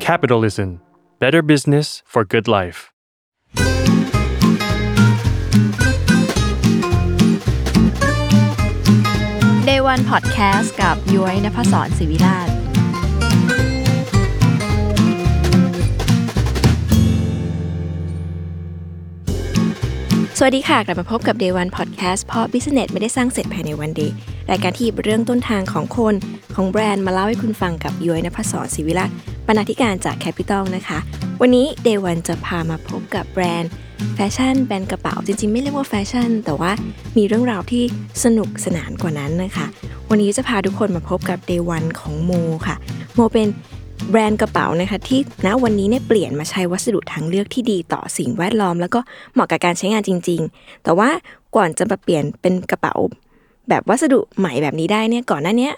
Capitalism Better Business for Good Life Day One Podcast กับย้อยนภศรศิวิราช สวัสดีค่ะ กลับมาพบกับ Day One Podcast เพราะ Business ไม่ได้สร้างเสร็จภายในวันเดียว รายการที่หยิบเรื่องต้นทางของคนของแบรนด์มาเล่าให้คุณฟังกับย้อยนภศรศิวิราชบรรณาธิการจาก Capital นะคะ วันนี้ Day One จะพามาพบกับแบรนด์แฟชั่นแบรนด์กระเป๋าจริงๆ ไม่เรียกว่าแฟชั่น แต่ว่ามีเรื่องราวที่สนุกสนานกว่านั้นนะคะ วันนี้จะพาทุกคนมาพบกับ Day One ของโมค่ะโมเป็นแบรนด์กระเป๋านะคะที่ณวันนี้เนี่ยเปลี่ยนมาใช้วัสดุทางเลือกที่ดีต่อสิ่งแวดล้อม แล้วก็เหมาะกับการใช้งานจริง ๆ แต่ว่าก่อนจะมาเปลี่ยนเป็นกระเป๋า แบบวัสดุใหม่แบบนี้ได้เนี่ยก่อนหน้านี้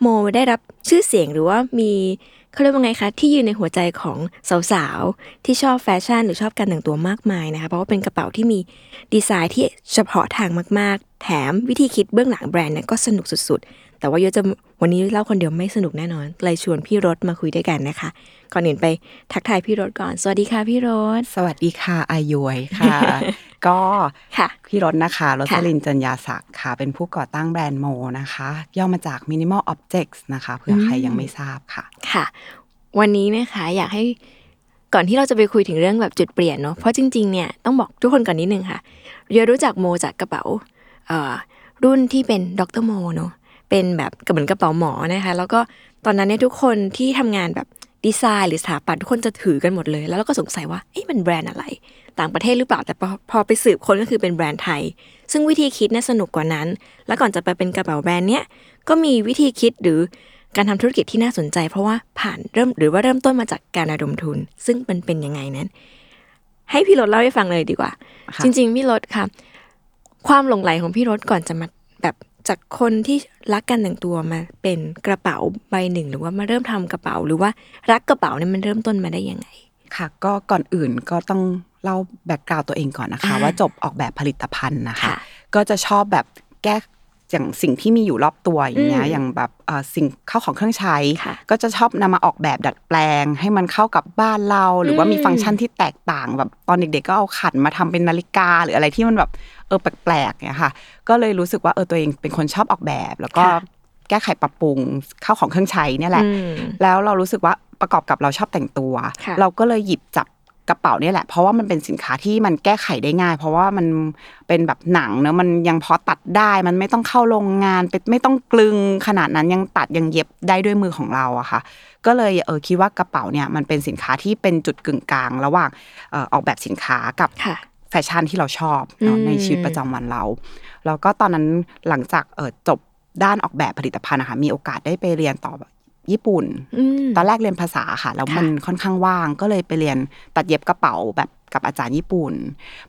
โมได้รับชื่อเสียงหรือว่ามีเขาเรียกว่าไงคะที่ยืนในหัวใจของสาวๆ ที่ชอบแฟชั่นหรือชอบการแต่งตัวมากมายนะคะ เพราะว่าเป็นกระเป๋าที่มีดีไซน์ที่เฉพาะทางมากๆ แถมวิธีคิดเบื้องหลังแบรนด์เนี่ยก็สนุกสุดๆ แต่ว่าโยจะวันนี้เล่าคนเดียวไม่สนุกแน่นอน เลยชวนพี่รถมาคุยด้วยกันนะคะ ก่อนอื่นไปทักทายพี่รถก่อน สวัสดีค่ะพี่รถ สวัสดีค่ะอายุยค่ะ ก็ค่ะพี่รถนะคะรสลินจัญญาศักดิ์ค่ะ เป็นผู้ก่อตั้งแบรนด์โมนะคะ ย่อมาจาก Minimal Objects นะคะเผื่อใครยังไม่ทราบค่ะ ค่ะ วันนี้นะคะอยากให้ก่อนที่เราจะไปคุยถึงเรื่องแบบจุดเปลี่ยนเนาะ เพราะจริงๆ เนี่ยต้องบอกทุกคนก่อนนิดนึงค่ะเรียรู้จักโมจากกระเป๋าเอ่อรุ่นที่เป็นดรโมเนาะ เป็นแบบเหมือนกระเป๋าหมอนะคะ แล้วก็ตอนนั้นเนี่ยทุกคนที่ทำงานแบบดีไซน์หรือสถาปัตย์ทุกคนจะถือกันหมดเลย แล้วเราก็สงสัยว่าเอ๊ะมันแบรนด์อะไร ต่างประเทศหรือเปล่าแต่พอพอไปสืบค้นก็คือเป็นแบรนด์ไทย ซึ่งวิธีคิดเนี่ยสนุกกว่านั้น แล้วก่อนจะไปเป็นกระเป๋าแบรนด์เนี่ยก็มีวิธีคิดหรือการทำธุรกิจที่น่าสนใจ เพราะว่าผ่านเริ่มหรือว่าเริ่มต้นมาจากการระดมทุน ซึ่งมันเป็นยังไงนั้น ให้พี่รถเล่าให้ฟังเลยดีกว่าค่ะจริง ๆ พี่รถค่ะ ความหลงไหลของพี่รถก่อนจะมาแบบ จากคนที่รักการแต่งตัวมาเป็นกระเป๋าใบหนึ่ง หรือว่ามาเริ่มทำกระเป๋า หรือว่ารักกระเป๋าเนี่ยมันเริ่มต้นมาได้ยังไง ค่ะ ก็ก่อนอื่นก็ต้องเล่าแบ็กกราวตัวเองก่อนนะคะอ่าว่าจบออกแบบผลิตภัณฑ์นะคะค่ะก็จะชอบแบบแก้ อย่างสิ่งที่มีอยู่รอบตัวอย่างเงี้ยอืมอย่างแบบเอ่อสิ่งเข้าของเครื่องใช้ค่ะก็จะชอบนำมาออกแบบดัดแปลง ให้มันเข้ากับบ้านเรา หรือว่ามีอืมฟังก์ชันที่แตกต่างแบบตอนเด็กๆก็เอาขันมาทำเป็นนาฬิกา หรืออะไรที่มันแบบเออแปลกๆเนี่ยค่ะ ก็เลยรู้สึกว่าเออตัวเองเป็นคนชอบออกแบบ แล้วก็ค่ะแก้ไขปรับปรุงเข้าของเครื่องใช้เนี่ยแหละอืมแล้วเรารู้สึกว่าประกอบกับเราชอบแต่งตัวค่ะเราก็เลยหยิบจับ กระเป๋าเนี่ยแหละ เพราะว่ามันเป็นสินค้าที่มันแก้ไขได้ง่าย เพราะว่ามันเป็นแบบหนังเนอะมันยังพอตัดได้มันไม่ต้องเข้าโรงงานเป็นไม่ต้องกลึงขนาดนั้นยังตัดยังเย็บได้ด้วยมือของเราอะค่ะ ก็เลยเออคิดว่ากระเป๋าเนี่ยมันเป็นสินค้าที่เป็นจุดกึ่งกลาง ระหว่างเอ่อออกแบบสินค้ากับค่ะแฟชั่นที่เราชอบเนาะอืมในชีวิตประจำวันเรา แล้วก็ตอนนั้นหลังจากเออจบด้านออกแบบผลิตภัณฑ์นะคะมีโอกาสได้ไปเรียนต่อแบบ ญี่ปุ่นอืมตอนแรกเรียนภาษาค่ะ แล้วมันค่อนข้างว่าง ก็เลยไปเรียนตัดเย็บกระเป๋าแบบกับอาจารย์ญี่ปุ่น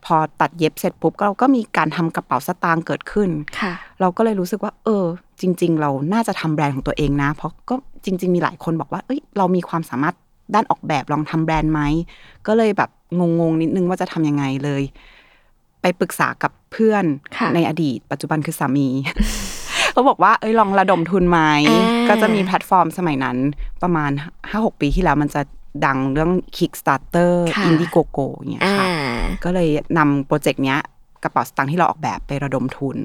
พอตัดเย็บเสร็จปุ๊บเราก็มีการทำกระเป๋าสตางค์เกิดขึ้นค่ะเราก็เลยรู้สึกว่า เออ จริง ๆ เราน่าจะทำแบรนด์ของตัวเองนะ เพราะก็จริง ๆ มีหลายคนบอกว่า เอ้ย เรามีความสามารถด้านออกแบบลองทำแบรนด์ไหม ก็เลยแบบงงๆนิดนึงว่าจะทำยังไงเลย ไปปรึกษากับเพื่อนค่ะในอดีต ปัจจุบันคือสามี เขาบอกว่าเอ้ยลองระดมทุนไหมอ่าก็จะมีแพลตฟอร์มสมัยนั้นประมาณห้าหกปีที่แล้วมันจะดังเรื่อง Kickstarter ค่ะ Indiegogo อย่างเงี้ยอ่าค่ะ ก็เลยนำโปรเจกต์เนี้ย กระเป๋าสตางค์ที่เราออกแบบไประดมทุน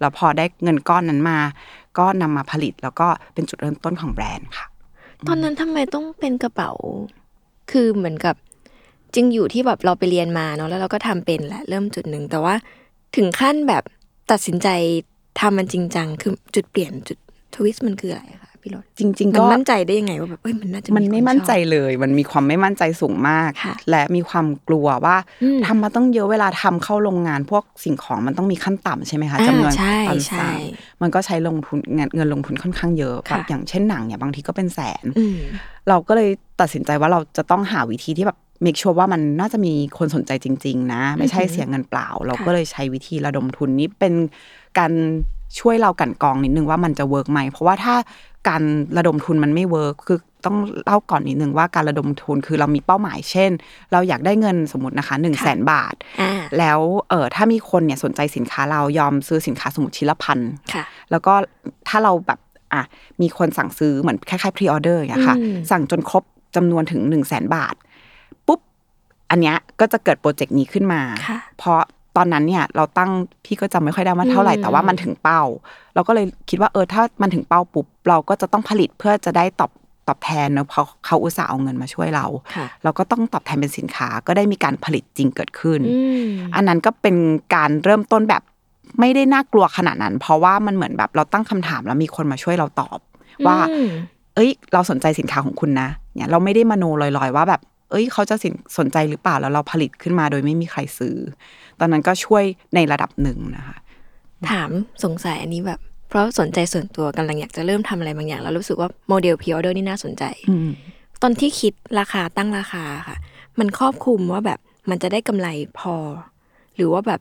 แล้วพอได้เงินก้อนนั้นมา ก็นำมาผลิตแล้วก็เป็นจุดเริ่มต้นของแบรนด์ค่ะ ตอนนั้นทำไมต้องเป็นกระเป๋า คือเหมือนกับจริงอยู่ที่แบบเราไปเรียนมาเนาะแล้วเราก็ทำเป็นแหละเริ่มจุดหนึ่ง แต่ว่าถึงขั้นแบบตัดสินใจ ทำมันจริงจังคือจุดเปลี่ยนจุดทวิสต์มันคืออะไรคะพี่รถจริงๆมันก็มั่นใจได้ยังไงว่าแบบเอ้ยมันน่าจะมันคไม่ชอบมั่นใจเลย มันมีความไม่มั่นใจสูงมากค่ะและมีความกลัวว่าอืมทำมาต้องเยอะเวลาทำเข้าโรงงาน พวกสิ่งของมันต้องมีขั้นต่ำใช่ไหมคะอ่าจำนวนใช่ตอนใช่สั่งมันก็ใช้ลงทุนเงินเงินลงทุนค่อนข้างเยอะค่ะแบบอย่างเช่นหนังเนี่ยบางทีก็เป็นแสนอืมเราก็เลยตัดสินใจว่าเราจะต้องหาวิธีที่แบบ make sure ว่ามันน่าจะมีคนสนใจจริง ๆ นะ ไม่ใช่เสียเงินเปล่า เราก็เลยใช้วิธีระดมทุนนี้เป็นการ ช่วยเรากลั่นกรองนิดนึงว่ามันจะ work ไหมเพราะว่าถ้าการระดมทุนมันไม่ work คือต้องเล่าก่อนนิดนึงว่าการระดมทุนคือเรามีเป้าหมายเช่น เราอยากได้เงินสมมตินะคะหนึ่งแสนบาทอ่าแล้วเออถ้ามีคนเนี่ยสนใจสินค้าเรายอมซื้อสินค้าสมมติชิ้นละพันค่ะแล้วก็ถ้าเราแบบอะมีคนสั่งซื้อเหมือนคล้ายๆพรีออเดอร์อย่างเงี้ยค่ะอืมสั่งจนครบจำนวนถึงหนึ่งแสนบาท ปุ๊บ อันเนี้ยก็จะเกิดโปรเจกต์นี้ขึ้นมาค่ะเพราะ ตอนนั้นเนี่ยเราตั้งพี่ก็จำไม่ค่อยได้ว่าเท่าไหร่อืมแต่ว่ามันถึงเป้า เราก็เลยคิดว่าเออถ้ามันถึงเป้าปุ๊บเราก็จะต้องผลิตเพื่อจะได้ตอบตอบแทนเนอะเพราะเขาอุตส่าห์เอาเงินมาช่วยเราค่ะเราก็ต้องตอบแทนเป็นสินค้าก็ได้มีการผลิตจริงเกิดขึ้นอืมอันนั้นก็เป็นการเริ่มต้นแบบไม่ได้น่ากลัวขนาดนั้น เพราะว่ามันเหมือนแบบเราตั้งคำถามแล้วมีคนมาช่วยเราตอบว่าอืมเอ้ย เราสนใจสินค้าของคุณนะเนี่ยเราไม่ได้มโนลอยๆ ว่าแบบ เอ้ยเขาจะสินสนใจหรือเปล่าแล้วเราผลิตขึ้นมาโดยไม่มีใครซื้อ ตอนนั้นก็ช่วยในระดับหนึ่งนะคะ ถามสงสัยอันนี้แบบ เพราะสนใจส่วนตัวกำลังอยากจะเริ่มทำอะไรบางอย่าง แล้วรู้สึกว่าโมเดลพ r ออเดอร์นี่น่าสนใจอืมตอนที่คิดราคาตั้งราคาค่ะ มันครอบคลุมว่าแบบมันจะได้กำไรพอ หรือว่าแบบ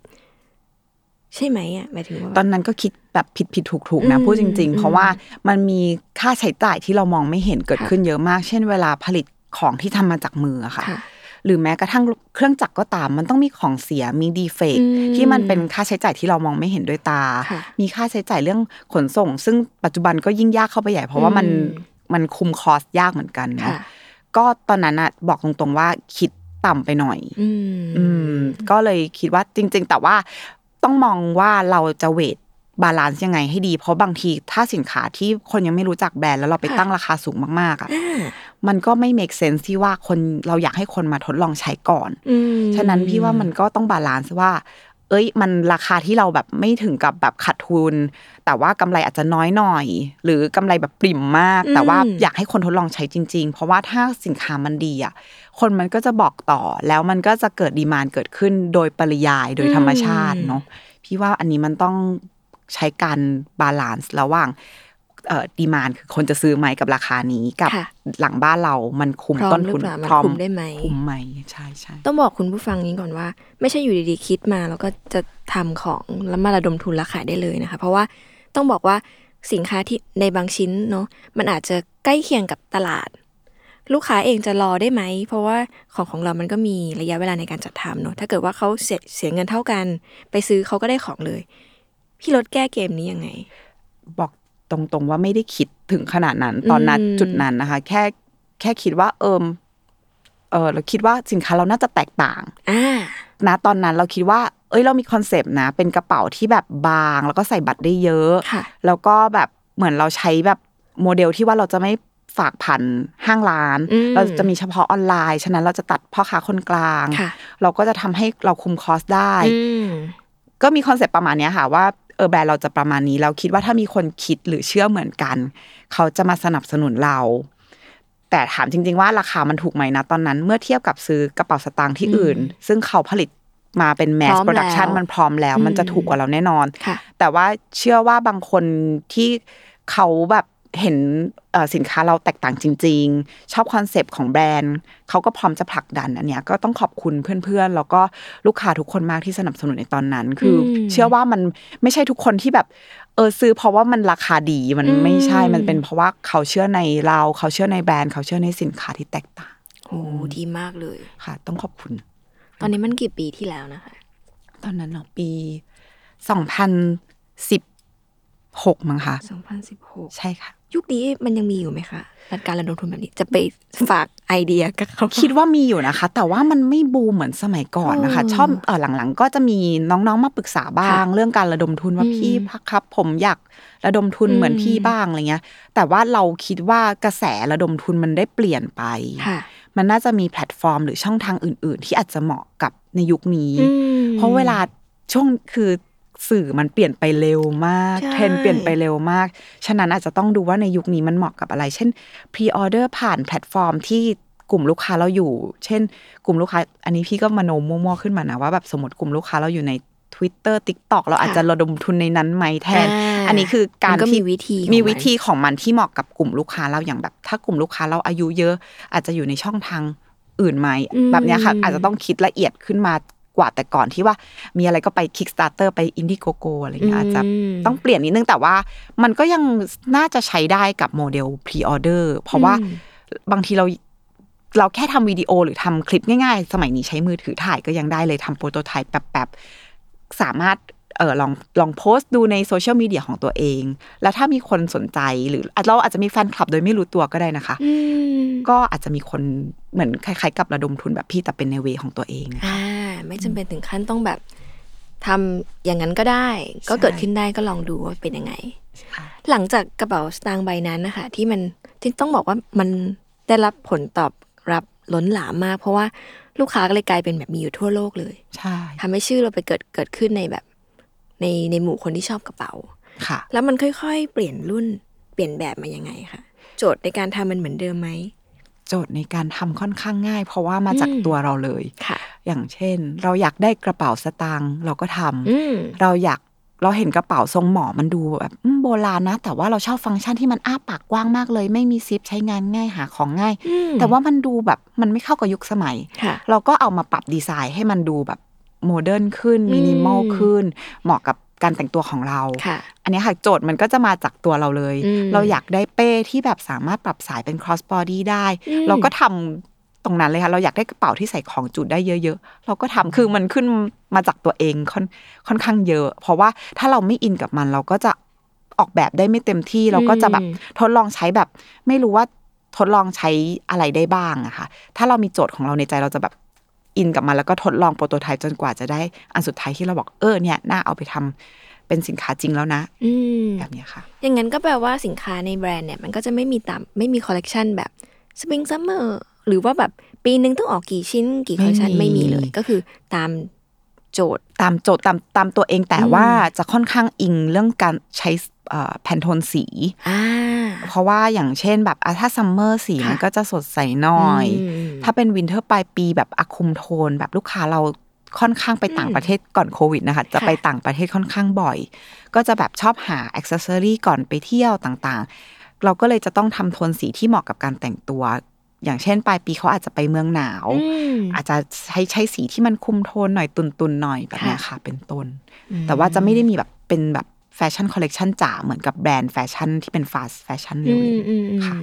ใช่ไหมอะหมายถึงว่าตอนนั้นก็คิดแบบผิดผิดถูกถูกๆนะอืมพูดจริงอืมๆเพราะว่ามันมีค่าใช้จ่ายที่เรามองไม่เห็นเกิดค่ะขึ้นเยอะมาก เช่นเวลาผลิต ของที่ทำมาจากมืออะค่ะค่ะ หรือแม้กระทั่งเครื่องจักรก็ตาม มันต้องมีของเสียมีดีเฟกอืมที่มันเป็นค่าใช้จ่ายที่เรามองไม่เห็นด้วยตาค่ะมีค่าใช้จ่ายเรื่องขนส่ง ซึ่งปัจจุบันก็ยิ่งยากเข้าไปใหญ่ เพราะว่ามันอืมมันคุม cost ยากเหมือนกันเนาะค่ะก็ตอนนั้นอะบอกตรงๆว่าคิดต่ำไปหน่อยอืมอืมก็เลยคิดว่าจริง ๆ แต่ว่าต้องมองว่าเราจะ weight balance ยังไงให้ดี เพราะบางทีถ้าสินค้าที่คนยังไม่รู้จักแบรนด์แล้วเราไปค่ะตั้งราคาสูงมากๆอะอ่า มันก็ไม่ make sense ที่ว่าคนเราอยากให้คนมาทดลองใช้ก่อนอืมฉะนั้นพี่ว่ามันก็ต้อง balance ว่า เอ้ย มันราคาที่เราแบบไม่ถึงกับแบบขาดทุน แต่ว่ากำไรอาจจะน้อยหน่อย หรือกำไรแบบปริ่มมาก แต่ว่าอยากให้คนทดลองใช้จริง ๆ เพราะว่าถ้าสินค้ามันดีอะคนมันก็จะบอกต่อแล้วมันก็จะเกิด demand เกิดขึ้นโดยปริยายโดยธรรมชาติเนาะพี่ว่าอันนี้มันต้องใช้การ balance ระหว่างเอ่อ demand คือคนจะซื้อไหมกับราคานี้กับค่ะหลังบ้านเรามันคุ้มพร้อมต้นทุนหรือเปล่ามันพร้อมคุ้มได้ไหมคุ้มไหมใช่ใช่ต้องบอกคุณผู้ฟังนี้ก่อนว่า ไม่ใช่อยู่ดีๆคิดมาแล้วก็จะทำของแล้วมาระดมทุนและขายได้เลยนะคะ เพราะว่าต้องบอกว่าสินค้าที่ในบางชิ้นเนาะมันอาจจะใกล้เคียงกับตลาด ลูกค้าเองจะรอได้ไหม เพราะว่าของของเรามันก็มีระยะเวลาในการจัดทำเนาะถ้าเกิดว่าเขาเสียเสียเงินเท่ากัน ไปซื้อเขาก็ได้ของเลย พี่รถแก้เกมนี้ยังไง บอก ตรงๆว่าไม่ได้คิดถึงขนาดนั้น ตอนนั้นอืมจุดนั้นนะคะ แค่แค่คิดว่าเอิ่มเออเราคิดว่าสินค้าเราน่าจะแตกต่างอ่านะตอนนั้นเราคิดว่า เอ้ยเรามีคอนเซปต์นะ เป็นกระเป๋าที่แบบบาง แล้วก็ใส่บัตรได้เยอะค่ะ แล้วก็แบบเหมือนเราใช้แบบโมเดลที่ว่าเราจะไม่ฝากผ่านห้างร้านอืมเราจะมีเฉพาะออนไลน์ ฉะนั้นเราจะตัดพ่อค้าคนกลางค่ะเราก็จะทำให้เราคุม cost ได้อืมก็มีคอนเซปต์ประมาณเนี้ยค่ะว่า เออแบรนด์เราจะประมาณนี้เราคิดว่าถ้ามีคนคิดหรือเชื่อเหมือนกัน เขาจะมาสนับสนุนเรา แต่ถามจริง ๆ ว่าราคามันถูกไหมนะตอนนั้น เมื่อเทียบกับซื้อกระเป๋าสตางค์ที่อื่น ซึ่งเขาผลิตมาเป็น mass พร้อม production แล้วมันพร้อมแล้ว มันจะอืมถูกกว่าเราแน่นอนค่ะแต่ว่าเชื่อว่าบางคนที่เขาแบบ เห็นเอ่อสินค้าเราแตกต่างจริง ๆ ชอบคอนเซปต์ของแบรนด์เขาก็พร้อมจะผลักดันอันเนี้ยก็ต้องขอบคุณเพื่อนๆ แล้วก็ลูกค้าทุกคนมากที่สนับสนุนในตอนนั้น คืออืมเชื่อว่ามันไม่ใช่ทุกคนที่แบบเออซื้อเพราะว่ามันราคาดีมันอืมไม่ใช่มันเป็นเพราะว่าเขาเชื่อในเราเขาเชื่อในแบรนด์เขาเชื่อในสินค้าที่แตกต่างโอ้ดีมากเลยค่ะ ต้องขอบคุณ ตอนนี้มันกี่ปีที่แล้วนะคะ ตอนนั้นเนาะปีสองพันสิบหกมั้งคะ2016ใช่ค่ะ ยุคนี้มันยังมีอยู่ไหมคะรัฐการระดมทุนแบบนี้จะไปฝากไอเดียกับเขาคิดว่ามีอยู่นะคะ แต่ว่ามันไม่บูมเหมือนสมัยก่อนนะคะอืมชอบเออหลังๆ ก็จะมีน้องๆมาปรึกษาบ้างค่ะเรื่องการระดมทุนว่าอืมพี่พักครับ ผมอยากระดมทุนอืมเหมือนพี่บ้างอะไรเงี้ย แต่ว่าเราคิดว่ากระแสระดมทุนมันได้เปลี่ยนไปค่ะมันน่าจะมีแพลตฟอร์ม หรือช่องทางอื่น ๆ ที่อาจจะเหมาะกับในยุคนี้อืมเพราะเวลาช่วงคือ สื่อมันเปลี่ยนไปเร็วมากใช่เทรนด์เปลี่ยนไปเร็วมาก ฉะนั้นอาจจะต้องดูว่าในยุคนี้มันเหมาะกับอะไร เช่น pre-order ผ่านแพลตฟอร์มที่กลุ่มลูกค้าเราอยู่ เช่น กลุ่มลูกค้า อันนี้พี่ก็มโนมั่วๆขึ้นมานะว่าแบบสมมติกลุ่มลูกค้าเราอยู่ใน Twitter TikTok เราอาจจะระดมทุนในนั้นไหมแทนอ่าอันนี้คือการมันก็ที่มีวิธีของมีมันวิธีของมันที่เหมาะกับกลุ่มลูกค้าเราอย่างแบบ ถ้ากลุ่มลูกค้าเราอายุเยอะ อาจจะอยู่ในช่องทางอื่นไหมอืมแบบเนี้ยค่ะอาจจะต้องคิดละเอียดขึ้นมา กว่าแต่ก่อนที่ว่ามีอะไรก็ไป Kickstarter ไป Indiegogo อะไรเงี้ยอาจจะอืมต้องเปลี่ยนนิดนึงแต่ว่ามันก็ยังน่าจะใช้ได้กับโมเดล Pre-order เพราะว่าอืมบางทีเราเราแค่ทำวิดีโอหรือทำคลิปง่ายๆ สมัยนี้ใช้มือถือถ่ายก็ยังได้เลยทำ prototype แบบๆสามารถเออลองลองโพสต์ดูในโซเชียลมีเดียของตัวเอง แล้วถ้ามีคนสนใจหรืออาจเราอาจจะมีแฟนคลับโดยไม่รู้ตัวก็ได้นะคะอืมก็อาจจะมีคนเหมือนคล้ายๆ กับระดมทุนแบบพี่แต่เป็นใน way ของตัวเองอ่า ไม่จำเป็นถึงขั้นต้องแบบทำอย่างนั้นก็ได้ ก็ใช่เกิดขึ้นได้ก็ลองดูว่าเป็นยังไง หลังจากกระเป๋าสตางค์ใบนั้นนะคะที่มันที่ต้องบอกว่ามันได้รับผลตอบรับล้นหลามมาก เพราะว่าลูกค้าก็เลยกลายเป็นแบบมีอยู่ทั่วโลกเลยใช่ทำให้ชื่อเราไปเกิดเกิดขึ้นในแบบในในหมู่คนที่ชอบกระเป๋าค่ะ แล้วมันค่อยๆ เปลี่ยนรุ่นเปลี่ยนแบบมายังไงคะโจทย์ในการทำมันเหมือนเดิมไหม โจทย์ในการทำค่อนข้างง่าย เพราะว่ามาจากอืมตัวเราเลยค่ะอย่างเช่น เราอยากได้กระเป๋าสตางค์เราก็ทำอืมเราอยากเราเห็นกระเป๋าทรงหมอมันดูแบบอืมโบราณนะ แต่ว่าเราชอบฟังก์ชันที่มันอ้าปากกว้างมากเลย ไม่มีซิปใช้งานง่ายหาของง่ายอืมแต่ว่ามันดูแบบมันไม่เข้ากับยุคสมัยค่ะเราก็เอามาปรับดีไซน์ให้มันดูแบบ modern ขึ้นอืมมินิมอลขึ้น เหมาะกับ การแต่งตัวของเราค่ะอันนี้ค่ะโจทย์มันก็จะมาจากตัวเราเลยอืมเราอยากได้เป้ที่แบบสามารถปรับสายเป็น cross body ได้อืมเราก็ทำตรงนั้นเลยค่ะ เราอยากได้กระเป๋าที่ใส่ของจุได้เยอะๆ เราก็ทำคือมันขึ้นมาจากตัวเองค่อนค่อนข้างเยอะ เพราะว่าถ้าเราไม่อินกับมันเราก็จะออกแบบได้ไม่เต็มที่ เราก็จะแบบอืมทดลองใช้แบบ ไม่รู้ว่าทดลองใช้อะไรได้บ้างอะค่ะ ถ้าเรามีโจทย์ของเราในใจเราจะแบบ อินกับมันแล้วก็ทดลอง prototype จนกว่าจะได้อันสุดท้ายที่เราบอกเออเนี่ยน่าเอาไปทำเป็นสินค้าจริงแล้วนะอืมแบบเนี้ยค่ะ อย่างนั้นก็แปลว่าสินค้าในแบรนด์เนี่ย มันก็จะไม่มีตามไม่มีคอลเลกชันแบบ spring summerหรือว่าแบบปีหนึ่งต้องออกกี่ชิ้น กี่คอลเลกชันไม่ไม่มีมีเลยก็คือตามโจทย์ตามโจทย์ตามตามตัวเองแต่อืมว่าจะค่อนข้างอิงเรื่องการใช้ Pantone สีอ่า เพราะว่าอย่างเช่นแบบอะถ้า summer สีค่ะมันก็จะสดใสหน่อยอืมถ้าเป็น winter ปลายปีแบบอะคุมโทน แบบลูกค้าเราค่อนข้างไปต่างอืมประเทศก่อนโควิดนะคะจะค่ะไปต่างประเทศค่อนข้างบ่อย ก็จะแบบชอบหา accessory ก่อนไปเที่ยวต่างๆ เราก็เลยจะต้องทำโทนสีที่เหมาะกับการแต่งตัว อย่างเช่น ปลายปีเขาอาจจะไปเมืองหนาวอืมอาจจะใช้ใช้สีที่มันคุมโทนหน่อยตุ่นๆหน่อยแบบเนี้ยค่ะค่ะ เป็นต้นอืมแต่ว่าจะไม่ได้มีแบบเป็นแบบ fashion collection จ๋าเหมือนกับแบรนด์แฟชั่นที่เป็น fast fashion เลอืมืมอืมค่ะ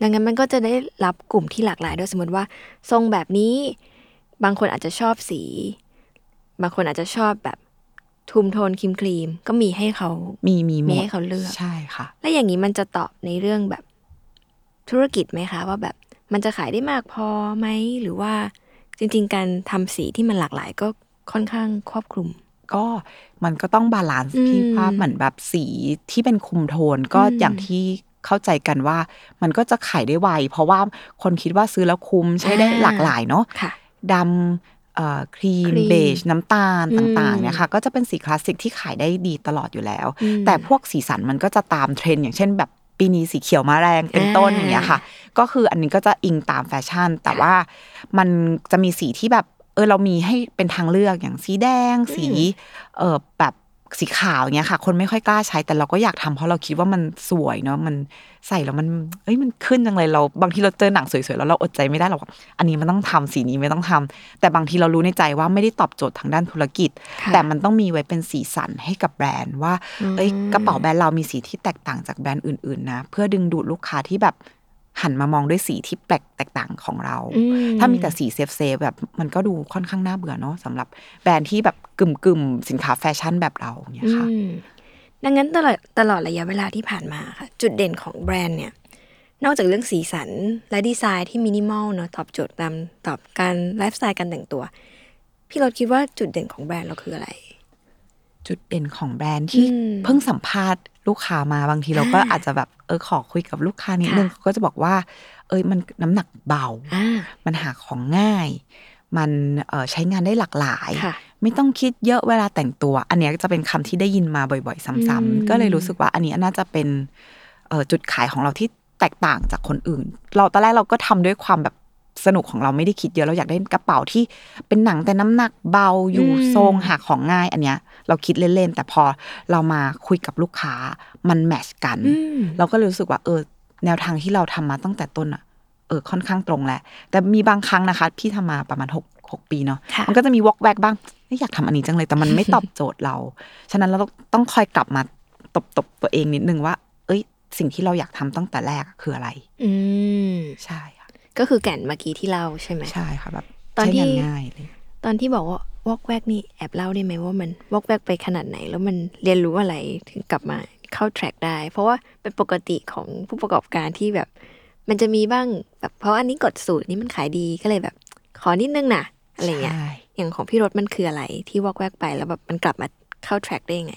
ดังนั้นมันก็จะได้รับกลุ่มที่หลากหลายด้วยสมมติว่า ทรงแบบนี้ บางคนอาจจะชอบสี บางคนอาจจะชอบแบบคุมโทนครีมครีมๆก็มีให้เขามีมีหมีดให้เขาเลือกใช่ค่ะ และอย่างนี้มันจะตอบในเรื่องแบบธุรกิจไหมคะ ว่าแบบมันจะขายได้มากพอไหมหรือว่าจริง ๆ การทำสีที่มันหลากหลายก็ค่อนข้างครอบคลุม ก็มันก็ต้อง balance อืมพี่ภาพเหมือนแบบสีที่เป็นคุมโทนก็อืมอย่างที่เข้าใจกันว่า มันก็จะขายได้ไว เพราะว่าคนคิดว่าซื้อแล้วคุ้มใช้ได้อ่าหลากหลายเนาะค่ะดำเอ่อครีมครีม beige น้ำตาลอืมต่างๆเนี่ยค่ะก็จะเป็นสีคลาสสิกที่ขายได้ดีตลอดอยู่แล้วอืมแต่พวกสีสันมันก็จะตามเทรนด์อย่างเช่นแบบปีนี้สีเขียวมาแรงเป็นต้นอ่าอย่างเงี้ยค่ะ ก็คืออันนี้ก็จะอิงตามแฟชั่น แต่ค่ะว่ามันจะมีสีที่แบบเออเรามีให้เป็นทางเลือกอย่างสีแดง สีอืมเออแบบสีขาวอย่างเงี้ยค่ะ คนไม่ค่อยกล้าใช้แต่เราก็อยากทำเพราะเราคิดว่ามันสวยเนาะมันใส่แล้วมันเอ้ยมันขึ้นจังเลยเรา บางทีเราเจอหนังสวยๆแล้วเราอดใจไม่ได้หรอกว่าอันนี้มันต้องทำสีนี้ไม่ต้องทำแต่บางทีเรารู้ในใจว่าไม่ได้ตอบโจทย์ทางด้านธุรกิจค่ะแต่มันต้องมีไว้เป็นสีสันให้กับแบรนด์ว่าอืมเอ้ยกระเป๋าแบรนด์เรามีสีที่แตกต่างจากแบรนด์อื่นๆนะเพื่อดึงดูดลูกค้าที่แบบ หันมามองด้วยสีที่แปลกแตกต่างของเราอืมถ้ามีแต่สี safe safe ๆแบบมันก็ดูค่อนข้างน่าเบื่อเนาะสำหรับแบรนด์ที่แบบกึ่งกึ่งๆสินค้าแฟชั่นแบบเราเนี่ยค่ะอืมดังนั้นตลอดตลอดระยะเวลาที่ผ่านมาค่ะ จุดเด่นของแบรนด์เนี่ย นอกจากเรื่องสีสันและดีไซน์ที่มินิมอลเนอะตอบโจทย์ตามตอบการไลฟ์สไตล์การแต่งตัว พี่รถคิดว่าจุดเด่นของแบรนด์เราคืออะไร จุดเด่นของแบรนด์ที่อืมเพิ่งสัมภาษณ์ ลูกค้ามาบางทีเราก็อ่าอาจจะแบบเออขอคุยกับลูกค้านิดค่ะนึงเขาก็จะบอกว่า เอ้ยมันน้ำหนักเบาอ่ามันหาของง่าย มันเอ่อใช้งานได้หลากหลายค่ะไม่ต้องคิดเยอะเวลาแต่งตัว อันเนี้ยจะเป็นคำที่ได้ยินมาบ่อย ๆ ซ้อืมำๆก็เลยรู้สึกว่า อันนี้น่าจะเป็นเอ่อจุดขายของเราที่แตกต่างจากคนอื่น เราตอนแรกเราก็ทำด้วยความแบบ สนุกของเราไม่ได้คิดเยอะเราอยากได้กระเป๋าที่เป็นหนังแต่น้ำหนักเบาอยู่อืมทรงหาของง่ายอันเนี้ย เราคิดเล่นๆแต่พอเรามาคุยกับลูกค้ามันแมทชกันอืมเราก็เลยรู้สึกว่าเออแนวทางที่เราทำมาตั้งแต่ต้นอะเออค่อนข้างตรงแหละ แต่มีบางครั้งนะคะ พี่ทำมาประมาณหกหกปีเนาะค่ะมันก็จะมีวอกแวกบ้างเอ้ยอยากทำอันนี้จังเลยแต่มันไม่ตอบโจทย์เรา ฉะนั้นเราต้องต้องคอยกลับมาตบตบตัวเองนิดนึงว่า เอ้ย สิ่งที่เราอยากทำตั้งแต่แรกอะคืออะไร อืมใช่ค่ะ ก็คือแก่นเมื่อกี้ที่เล่าใช่ไหมใช่ค่ะแบบตอนที่ใช้งานง่ายเลยตอนที่บอกว่าวอกแวกนี่แอบเล่าได้ไหมว่ามันวอกแวกไปขนาดไหน แล้วมันเรียนรู้อะไรถึงกลับมาเข้าแทร็กได้ เพราะว่าเป็นปกติของผู้ประกอบการที่แบบ มันจะมีบ้างแบบเพราะอันนี้กดสูตรนี้มันขายดีก็เลยแบบ ขอนิดนึงนะอะไรเงี้ยใช่อย่างของพี่รถมันคืออะไรที่วอกแวกไปแล้วแบบมันกลับมาเข้าแทร็กได้ยังไง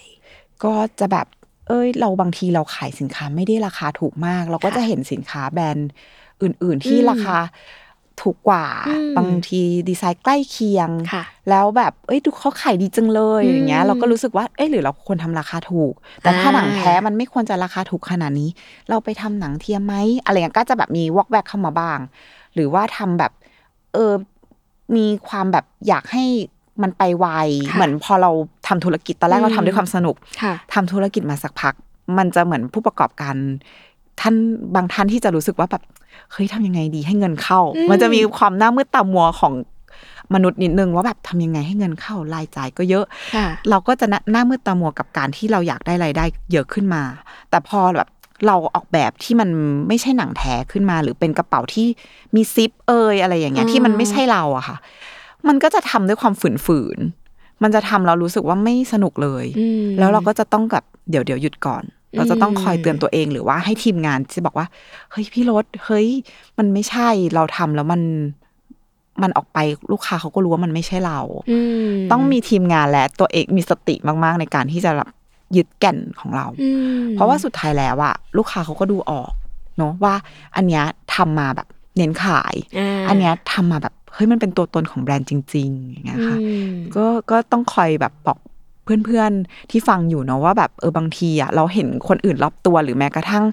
ก็จะแบบเอ้ยเราบางทีเราขายสินค้าไม่ได้ราคาถูกมาก เราก็ค่ะจะเห็นสินค้าแบรนด์ อื่น ๆ ที่อืมราคาถูกกว่าอืมบางทีดีไซน์ใกล้เคียงค่ะแล้วแบบเอ้ยดูเขาขายดีจังเลยอืมอย่างเงี้ยเราก็รู้สึกว่าเอ้ยหรือเราควรทำราคาถูก แต่ถ้าอ่าหนังแท้มันไม่ควรจะราคาถูกขนาดนี้ เราไปทำหนังเทียมไหมอะไรอย่างเงี้ยก็จะแบบมีวอกแวกเข้ามาบ้าง หรือว่าทำแบบเออมีความแบบอยากให้มันไปไวค่ะเหมือนพอเราทำธุรกิจตอนแรกเราอืมทำด้วยความสนุกค่ะทำธุรกิจมาสักพัก มันจะเหมือนผู้ประกอบการท่านบางท่านที่จะรู้สึกว่าแบบ เฮ้ยทำยังไงดีให้เงินเข้าอืมมันจะมีความหน้ามืดตามัวของมนุษย์นิดนึงว่าแบบทำยังไงให้เงินเข้ารายจ่ายก็เยอะค่ะเราก็จะหน้าหน้ามืดตามัวกับการที่เราอยากได้รายได้เยอะขึ้นมา แต่พอแบบเราออกแบบที่มันไม่ใช่หนังแท้ขึ้นมา หรือเป็นกระเป๋าที่มีซิปเอยอะไรอย่างเงี้ยอืมที่มันไม่ใช่เราอะค่ะ มันก็จะทำด้วยความฝืนๆมันจะทำเรารู้สึกว่าไม่สนุกเลยอืมแล้วเราก็จะต้องแบบเดี๋ยวเดี๋ยวหยุดก่อน เราจะต้องคอยเตือนตัวเองหรือว่าให้ทีมงานที่บอกว่า เฮ้ยพี่รถเฮ้ย มันไม่ใช่เราทำแล้วมันมันออกไปลูกค้าเขาก็รู้ว่ามันไม่ใช่เราอืมต้องมีทีมงานและตัวเองมีสติมากๆ ในการที่จะแบบยึดแก่นของเราอืมเพราะว่าสุดท้ายแล้วอะลูกค้าเขาก็ดูออกเนาะว่า อันเนี้ยทำมาแบบเน้นขายาอันเนี้ยทำมาแบบเฮ้ยมันเป็นตัวตนของแบรนด์จริง ๆ อย่างเงี้ยค่ะอืมก็ก็ต้องคอยแบบบอก เพื่อนๆที่ฟังอยู่เนาะว่าแบบเออบางทีอะเราเห็นคนอื่นรอบตัวหรือแม้กระทั่ง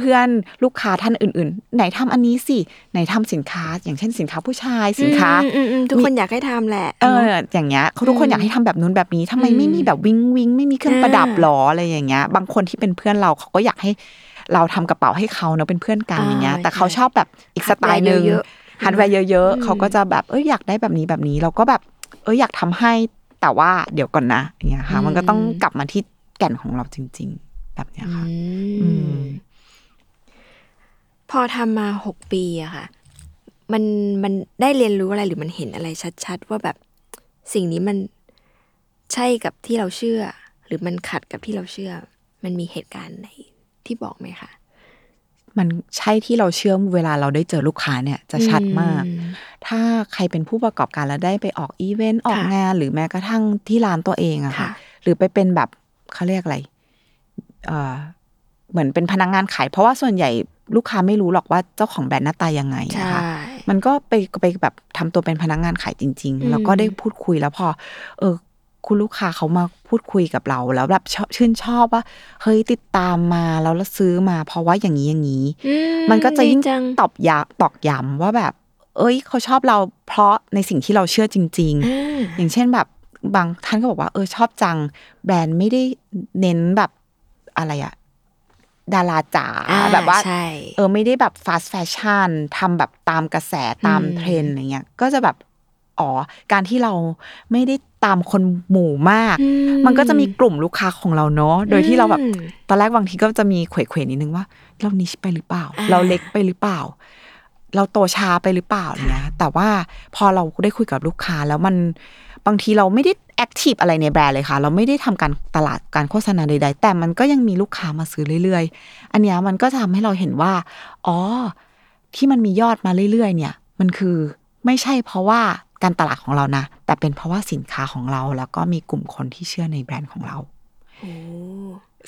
เพื่อนๆ ลูกค้าท่านอื่น ๆ ไหนทำอันนี้สิ ไหนทำสินค้า อย่างเช่นสินค้าผู้ชายสินค้าทุกคนอยากให้ทำแหละ เออ อย่างเงี้ยเขาทุกคนอยากให้ทำแบบนู้นแบบนี้ทำไมไม่มีแบบวิ้งวิ้งไม่มีเครื่องประดับหรืออะไรอย่างเงี้ย บางคนที่เป็นเพื่อนเราเขาก็อยากให้เราทำกระเป๋าให้เขาเนาะเป็นเพื่อนกันอย่างเงี้ย แต่เขาชอบแบบอีกสไตล์หนึ่งฮาร์ดแวร์เยอะๆเขาก็จะแบบเอ้ยอยากได้แบบนี้แบบนี้เราก็แบบเอ้ยอยากทำให้ แต่ว่าเดี๋ยวก่อนนะอย่างเงี้ยค่ะ มันก็ต้องกลับมาที่แก่นของเราจริง ๆ แบบเนี้ยค่ะอือืมมพอทำมาหกปีอะค่ะ มันมันได้เรียนรู้อะไรหรือมันเห็นอะไรชัด ๆ ว่าแบบสิ่งนี้มันใช่กับที่เราเชื่อ หรือมันขัดกับที่เราเชื่อ มันมีเหตุการณ์ไหนที่บอกไหมคะ มันใช่ที่เราเชื่อเวลาเราได้เจอลูกค้าเนี่ยจะชัดมากอืมถ้าใครเป็นผู้ประกอบการแล้วได้ไปออกอีเวนต์ออกค่ะงาน หรือแม้กระทั่งที่ร้านตัวเองอะค่ะค่ะหรือไปเป็นแบบเขาเรียกอะไรเอ่อเหมือนเป็นพนักงานขาย เพราะว่าส่วนใหญ่ลูกค้าไม่รู้หรอกว่าเจ้าของแบรนด์หน้าตายังไงใช่นะคะมันก็ไปไปแบบทำตัวเป็นพนักงานขายจริงอืมๆแล้วก็ได้พูดคุยแล้วพอ เออ คุณลูกค้าเขามาพูดคุยกับเราแล้วแบบชอบชื่นชอบว่าเฮ้ยติดตามมาแล้วแล้วซื้อมา เพราะว่าอย่างนี้อย่างนี้อืมันก็จะยิ่งดีจังตอบยาตอกย้ำว่าแบบ เอ้ย เขาชอบเราเพราะในสิ่งที่เราเชื่อจริงๆอ่าอย่างเช่นแบบบางท่านก็บอกว่าเออชอบจังแบรนด์ไม่ได้เน้นแบบอะไรอะดาราจ๋าอ่าแบบว่าใช่เออไม่ได้แบบฟาสแฟชั่นทำแบบตามกระแสตามอืมเทรนด์อะไรเงี้ยก็จะแบบอ๋อ การที่เราไม่ได้ ตามคนหมู่มากอืมันก็จะมีกลุ่มลูกค้าของเราเนาะ โดยที่เราแบบอืมตอนแรกบางทีก็จะมีเขวๆนิดนึงว่า เรา niche ไปหรือเปล่าอ่า เราเล็กไปหรือเปล่า เราโตช้าไปหรือเปล่าเนี่ยแต่ว่าพอเราได้คุยกับลูกค้าแล้วมันบางทีเราไม่ได้ active อะไรในแบรนด์เลยค่ะ เราไม่ได้ทำการตลาดการโฆษณาใดๆ แต่มันก็ยังมีลูกค้ามาซื้อเรื่อยๆ อันเนี้ยมันก็ทำให้เราเห็นว่า อ๋อ ที่มันมียอดมาเรื่อยๆ เนี่ย มันคือไม่ใช่เพราะว่า การตลาดของเรานะ แต่เป็นเพราะว่าสินค้าของเราแล้วก็มีกลุ่มคนที่เชื่อในแบรนด์ของเราโอ้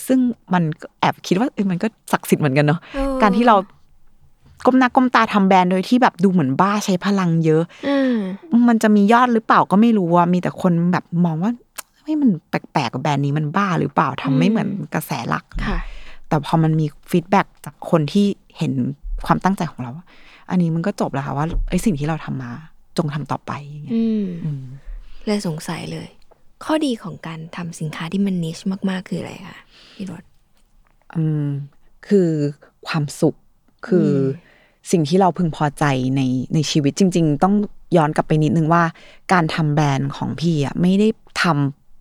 ซึ่งมันก็แอบคิดว่าเอ้ยมันก็ศักดิ์สิทธิ์เหมือนกันเนาะเออการที่เราก้มหน้าก้มตาทำแบรนด์โดยที่แบบดูเหมือนบ้าใช้พลังเยอะอืมมันจะมียอดหรือเปล่าก็ไม่รู้ว่ามีแต่คนแบบมองว่าเฮ้ยมันแปลกๆกับแบรนด์นี้มันบ้าหรือเปล่าทำไม่เหมือนกระแสหลักค่ะแต่พอมันมีฟีดแบ็กจากคนที่เห็นความตั้งใจของเราอันนี้มันก็จบแล้วค่ะว่าไอ้สิ่งที่เราทำมา จงทำต่อไปอย่างเงี้ยอืมอืมเลยสงสัยเลย ข้อดีของการทำสินค้าที่มันนิชมาก ๆ คืออะไรคะพี่รถอืมคือความสุขคืออมสิ่งที่เราพึงพอใจในในชีวิตจริง ๆ ต้องย้อนกลับไปนิดนึงว่า การทำแบรนด์ของพี่อะไม่ได้ท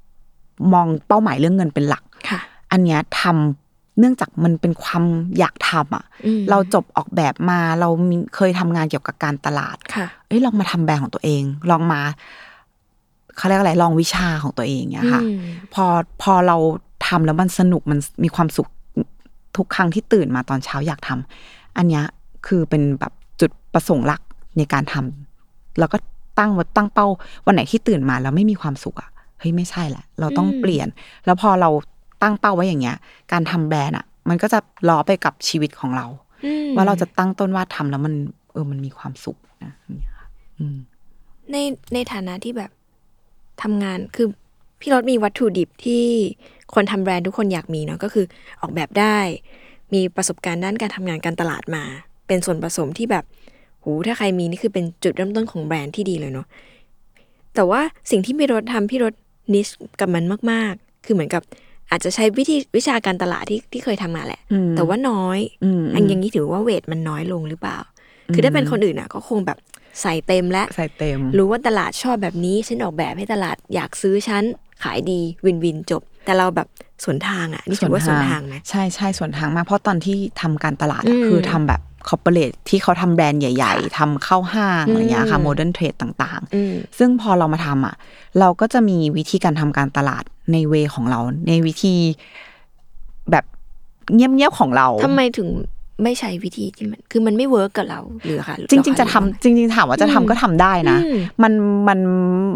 ำมองเป้าหมายเรื่องเงินเป็นหลักค่ะ อันเนี้ยทำ เนื่องจากมันเป็นความอยากทำอะอืมเราจบออกแบบมาเรามีเคยทำงานเกี่ยวกับการตลาดค่ะเอ้ยลองมาทำแบรนด์ของตัวเอง ลองมาเขาเรียกอะไรลองวิชาของตัวเองเนี่ยค่ะอืมพอพอเราทำแล้วมันสนุกมันมีความสุขทุกครั้งที่ตื่นมาตอนเช้าอยากทำอันเนี้ยคือเป็นแบบจุดประสงค์หลักในการทำแล้วก็ตั้งวัตั้งเป้าวันไหนที่ตื่นมาแล้วไม่มีความสุขอะเฮ้ยไม่ใช่แหละ เราต้องอืมเปลี่ยน แล้วพอเรา ตั้งเป้าไว้อย่างเงี้ย การทำแบรนด์อะมันก็จะล้อไปกับชีวิตของเราอืมว่าเราจะตั้งต้นว่าทำแล้วมัน เออมันมีความสุขนะอย่างเงี้ยค่ะอืมในในฐานะที่แบบทำงานคือพี่รถมีวัตถุดิบที่คนทำแบรนด์ทุกคนอยากมีเนาะก็คือออกแบบได้ มีประสบการณ์ด้านการทำงานการตลาดมา เป็นส่วนผสมที่แบบหูถ้าใครมีนี่คือเป็นจุดเริ่มต้นของแบรนด์ที่ดีเลยเนาะแต่ว่าสิ่งที่พี่รถทำพี่รถนิชกับมันมาก ๆ คือเหมือนกับ อาจจะใช้วิธีวิชาการตลาดที่ที่เคยทำมาแหละอืมแต่ว่าน้อยอืมอันอย่างนี้ถือว่า weight มันน้อยลงหรือเปล่า คือถ้าเป็นคนอื่นอะก็คงแบบใส่เต็มและใส่เต็ม รู้ว่าตลาดชอบแบบนี้ฉันออกแบบให้ตลาดอยากซื้อฉันขายดี win-win จบ แต่เราแบบสวนทางอะนี่ถือว่าสวนทางไหมใช่ใช่สวนทางมากเพราะตอนที่ทำการตลาดอือะมคือทำแบบ corporate ที่เขาทำแบรนด์ใหญ่ ๆทำเข้าห้างอืมอะไรเงี้ยค่ะ modern trade ต่างอืมๆซึ่งพอเรามาทำอะ เราก็จะมีวิธีการทำการตลาดใน way ของเรา ในวิธีแบบเงียบๆของเราทำไมถึงไม่ใช้วิธีที่มันคือมันไม่ work กับเราหรือคะจริง ๆ จะทำจริง ๆ ถามว่าจะทำก็ทำได้นะอืมมันมัน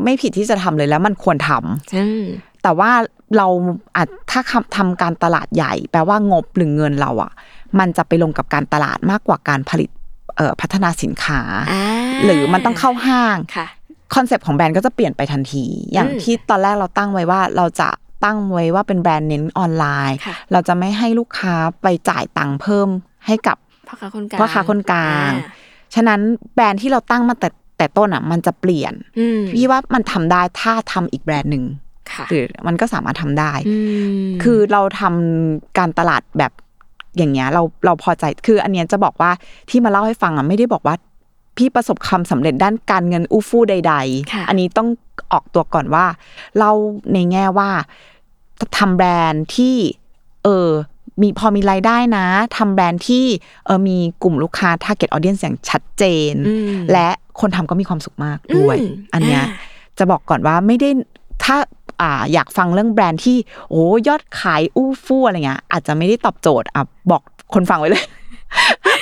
ไม่ผิดที่จะทำเลยแล้วมันควรทำอืมแต่ว่าเราอาจถ้าทำทำการตลาดใหญ่ แปลว่างบหรือเงินเราอะ มันจะไปลงกับการตลาดมากกว่าการผลิตเอ่อพัฒนาสินค้าอ่าหรือมันต้องเข้าห้างค่ะคอนเซปต์ของแบรนด์ก็จะเปลี่ยนไปทันที อย่างอืมที่ตอนแรกเราตั้งไว้ว่าเราจะตั้งไว้ว่าเป็นแบรนด์เน้นออนไลน์ค่ะเราจะไม่ให้ลูกค้าไปจ่ายตังค์เพิ่มให้กับพ่อค้าคนกลางพ่อค้าคนกลางอ่ฉะนั้นแบรนด์ที่เราตั้งมาแต่แต่ต้นอะ มันจะเปลี่ยนอืมพี่ว่ามันทำได้ถ้าทำอีกแบรนด์หนึ่งค่ะหรือมันก็สามารถทำได้มคือเราทำการตลาดแบบ อย่างเงี้ยเราเราพอใจคือ อันเนี้ยจะบอกว่าที่มาเล่าให้ฟังอะไม่ได้บอกว่าพี่ประสบความสำเร็จด้านการเงินอู้ฟู่ใดค่ะๆอันนี้ต้องออกตัวก่อนว่าเราในแง่ว่าทำแบรนด์ที่ เออมีพอมีรายได้นะทำแบรนด์ที่เออมีกลุ่มลูกค้า target audience อย่างชัดเจนอืมและคนทำก็มีความสุขมากด้วยอืมอันเนี้ยอ่าจะบอกก่อนว่าไม่ได้ถ้า อ่าอยากฟังเรื่องแบรนด์ที่โอ้ยอดขายอู้ฟู่อะไรเงี้ยอาจจะไม่ได้ตอบโจทย์อะบอกคนฟังไว้เลย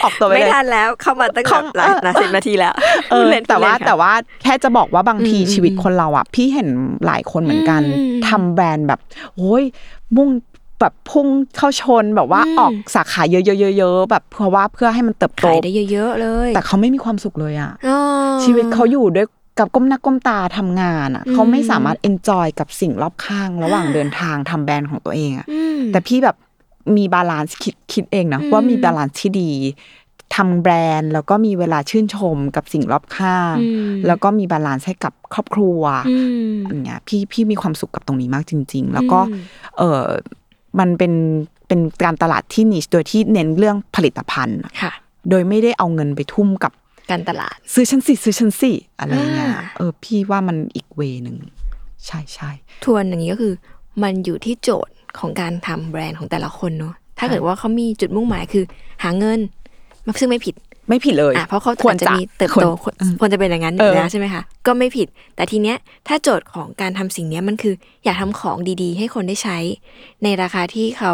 ออกตัวไว้ไม่เลยทันแล้วเข้ามาตั้งเข้าแบบหลายหลายสิบนาทีแล้วเออพูดล่นแต่ว่าพูดเล่นค่ะแต่ว่าแค่จะบอกว่าบางทีอืมชีวิตคนเราอะ พี่เห็นหลายคนเหมือนกันอืมทำแบรนด์แบบโอ้ยมุ่งแบบพุ่งเข้าชนแบบว่าอืมออกสาขาเยอะๆๆๆแบบเพื่อว่าเพื่อให้มันเติบโตขายได้เยอะๆเลย แต่เขาไม่มีความสุขเลยอะอ๋อชีวิตเขาอยู่ด้วย กับก้มหน้าก้มตาทำงานอะอืมเขาไม่สามารถเอนจอยกับสิ่งรอบข้าง ระหว่างเดินทางทำแบรนด์ของตัวเองอะอืมแต่พี่แบบมี balance คิดคิดเองนะอืมว่ามี balance ที่ดีทำแบรนด์แล้วก็มีเวลาชื่นชมกับสิ่งรอบข้างอืมแล้วก็มี balance ให้กับครอบครัวอืมอย่างเงี้ยพี่พี่มีความสุขกับตรงนี้มากจริง ๆ แล้วก็อืมเออมันเป็นเป็นการตลาดที่ niche โดยที่เน้นเรื่องผลิตภัณฑ์อะค่ะโดยไม่ได้เอาเงินไปทุ่มกับ การตลาด ซื้อชั้นสี่ซื้อชั้นสี่อะไรเงี้ยอ่าเออ พี่ว่ามันอีก way หนึ่งใช่ใช่ทวนอย่างนี้ก็คือ มันอยู่ที่โจทย์ของการทำแบรนด์ของแต่ละคนเนาะถ้าเกิดว่าเขามีจุดมุ่งหมายคือ หาเงินมันซึ่งไม่ผิดไม่ผิดเลยอะเพราะเขาควรอาจจะจะมีเติบควรโตควรควรจะเป็นอย่างนั้นอเอยู่อแล้วใช่ไหมคะก็ไม่ผิด แต่ทีเนี้ยถ้าโจทย์ของการทำสิ่งเนี้ยมันคือ อยากทำของดีๆ ให้คนได้ใช้ ในราคาที่เขา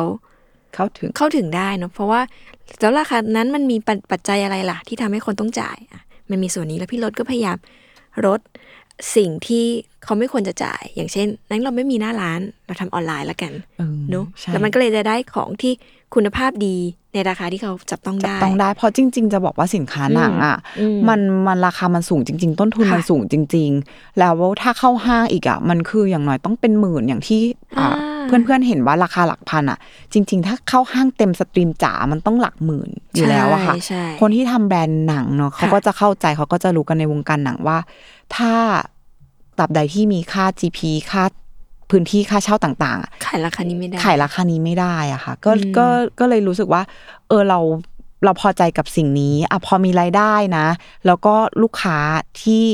เข้าถึงเข้าถึงได้เนาะเพราะว่าแล้วราคานั้นมันมีปัจปัจจัยอะไรล่ะ ที่ทำให้คนต้องจ่ายอะมันมีส่วนนี้แล้วพี่รถก็พยายามลดสิ่งที่เขาไม่ควรจะจ่าย อย่างเช่น นั้นเราไม่มีหน้าร้านเราทำออนไลน์แล้วกันเออเนาะใช่แล้วมันก็เลยจะได้ของที่คุณภาพดีในราคาที่เขาจับต้องจับได้ต้องได้เพราะจริง ๆ จะบอกว่าสินค้าหนังอะอืมมันมันราคามันสูงจริง ๆ ต้นทุนค่ะมันสูงจริง ๆ แล้วถ้าเข้าห้างอีกอะมันคืออย่างน้อยต้องเป็นหมื่นอย่างที่อ่าอ่า เพื่อนๆเห็นว่าราคาหลักพันอะ จริง ๆ ถ้าเข้าห้างเต็มสตรีมจ๋ามันต้องหลักหมื่นอยู่แล้วอะค่ะใช่ใช่คนที่ทำแบรนด์หนังเนาะเขาค่ะก็จะเข้าใจเขาก็จะรู้กันในวงการหนังว่า ถ้าตราบใดที่มีค่า GP ค่าพื้นที่ค่าเช่าต่างๆอะขายราคานี้ไม่ได้ขายราคานี้ไม่ได้อะค่ะ ก็อืมก็ก็เลยรู้สึกว่า เออเรา เราพอใจกับสิ่งนี้อะพอมีรายได้นะ แล้วก็ลูกค้าที่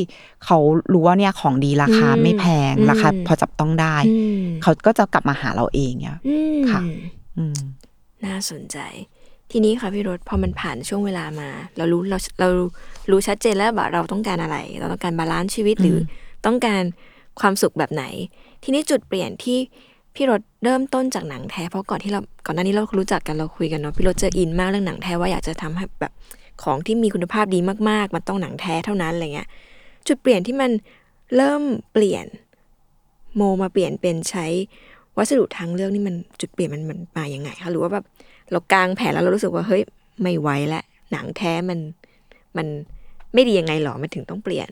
เขารู้ว่าเนี่ยของดีราคาไม่แพงราคาพอจับต้องได้อืมเขาก็จะกลับมาหาเราเองเนี่ยอืมค่ะอืมน่าสนใจ ทีนี้ค่ะพี่รถพอมันผ่านช่วงเวลามา เรารู้เราเรารู้ชัดเจนแล้วว่าเราต้องการอะไร เราต้องการ balance ชีวิตหรือต้องการความสุขแบบไหน ทีนี้จุดเปลี่ยนที่ พี่รถเริ่มต้นจากหนังแท้เพราะก่อนที่เราก่อนหน้านี้เรารู้จักกันเราคุยกันเนาะพี่รถเจออินมากเรื่องหนังแท้ว่าอยากจะทำให้แบบของที่มีคุณภาพดีมากๆ มันต้องหนังแท้เท่านั้นอะไรเงี้ยจุดเปลี่ยนที่มันเริ่มเปลี่ยนโมมาเปลี่ยนเป็นใช้วัสดุทางเลือกนี่มันจุดเปลี่ยนมันมันมาอย่างไงคะหรือว่าแบบเรากางแผนแล้วเรารู้สึกว่าเฮ้ยไม่ไหวแล้วหนังแท้มันมันไม่ดียังไงหรอมันถึงต้องเปลี่ยน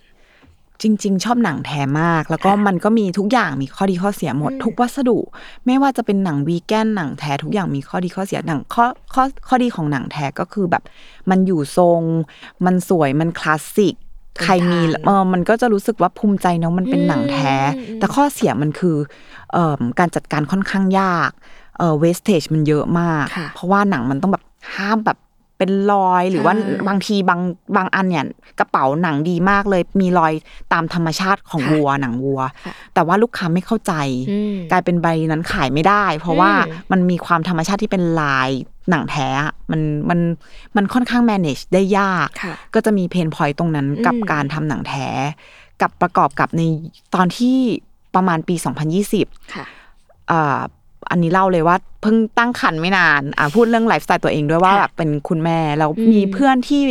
จริง ๆ ชอบหนังแท้มาก แล้วก็ค่ะมันก็มีทุกอย่างมีข้อดีข้อเสียหมดอืมทุกวัสดุ ไม่ว่าจะเป็นหนังวีแกนหนังแท้ทุกอย่างมีข้อดีข้อเสียหนังข้อข้อข้อดีของหนังแท้ก็คือแบบ มันอยู่ทรง มันสวยมันคลาสสิกใครมีเออมันก็จะรู้สึกว่าภูมิใจเนาะมันเป็นหนังแท้ แต่ข้อเสียมันคือเอ่อการจัดการค่อนข้างยากเอ่อเวสเทจมันเยอะมากค่ะเพราะว่าหนังมันต้องแบบห้ามแบบ เป็นรอยหรือว่าใช่บางทีบางบางอันเนี่ยกระเป๋าหนังดีมากเลย มีรอยตามธรรมชาติของค่ะวัวหนังวัวค่ะแต่ว่าลูกค้าไม่เข้าใจอืมกลายเป็นใบนั้นขายไม่ได้ เพราะว่าอืมมันมีความธรรมชาติที่เป็นลายหนังแท้อะมันมันมันค่อนข้าง manage ได้ยากค่ะก็จะมี pain point ตรงนั้นกับอืมการทำหนังแท้ กับประกอบกับในตอนที่ประมาณปี 2020ค่ะ อ่าอันนี้เล่าเลยว่าเพิ่งตั้งครรภ์ไม่นานอ่าพูดเรื่องไลฟ์สไตล์ตัวเองด้วยว่าค่ะแบบเป็นคุณแม่แล้วอืมมีเพื่อนที่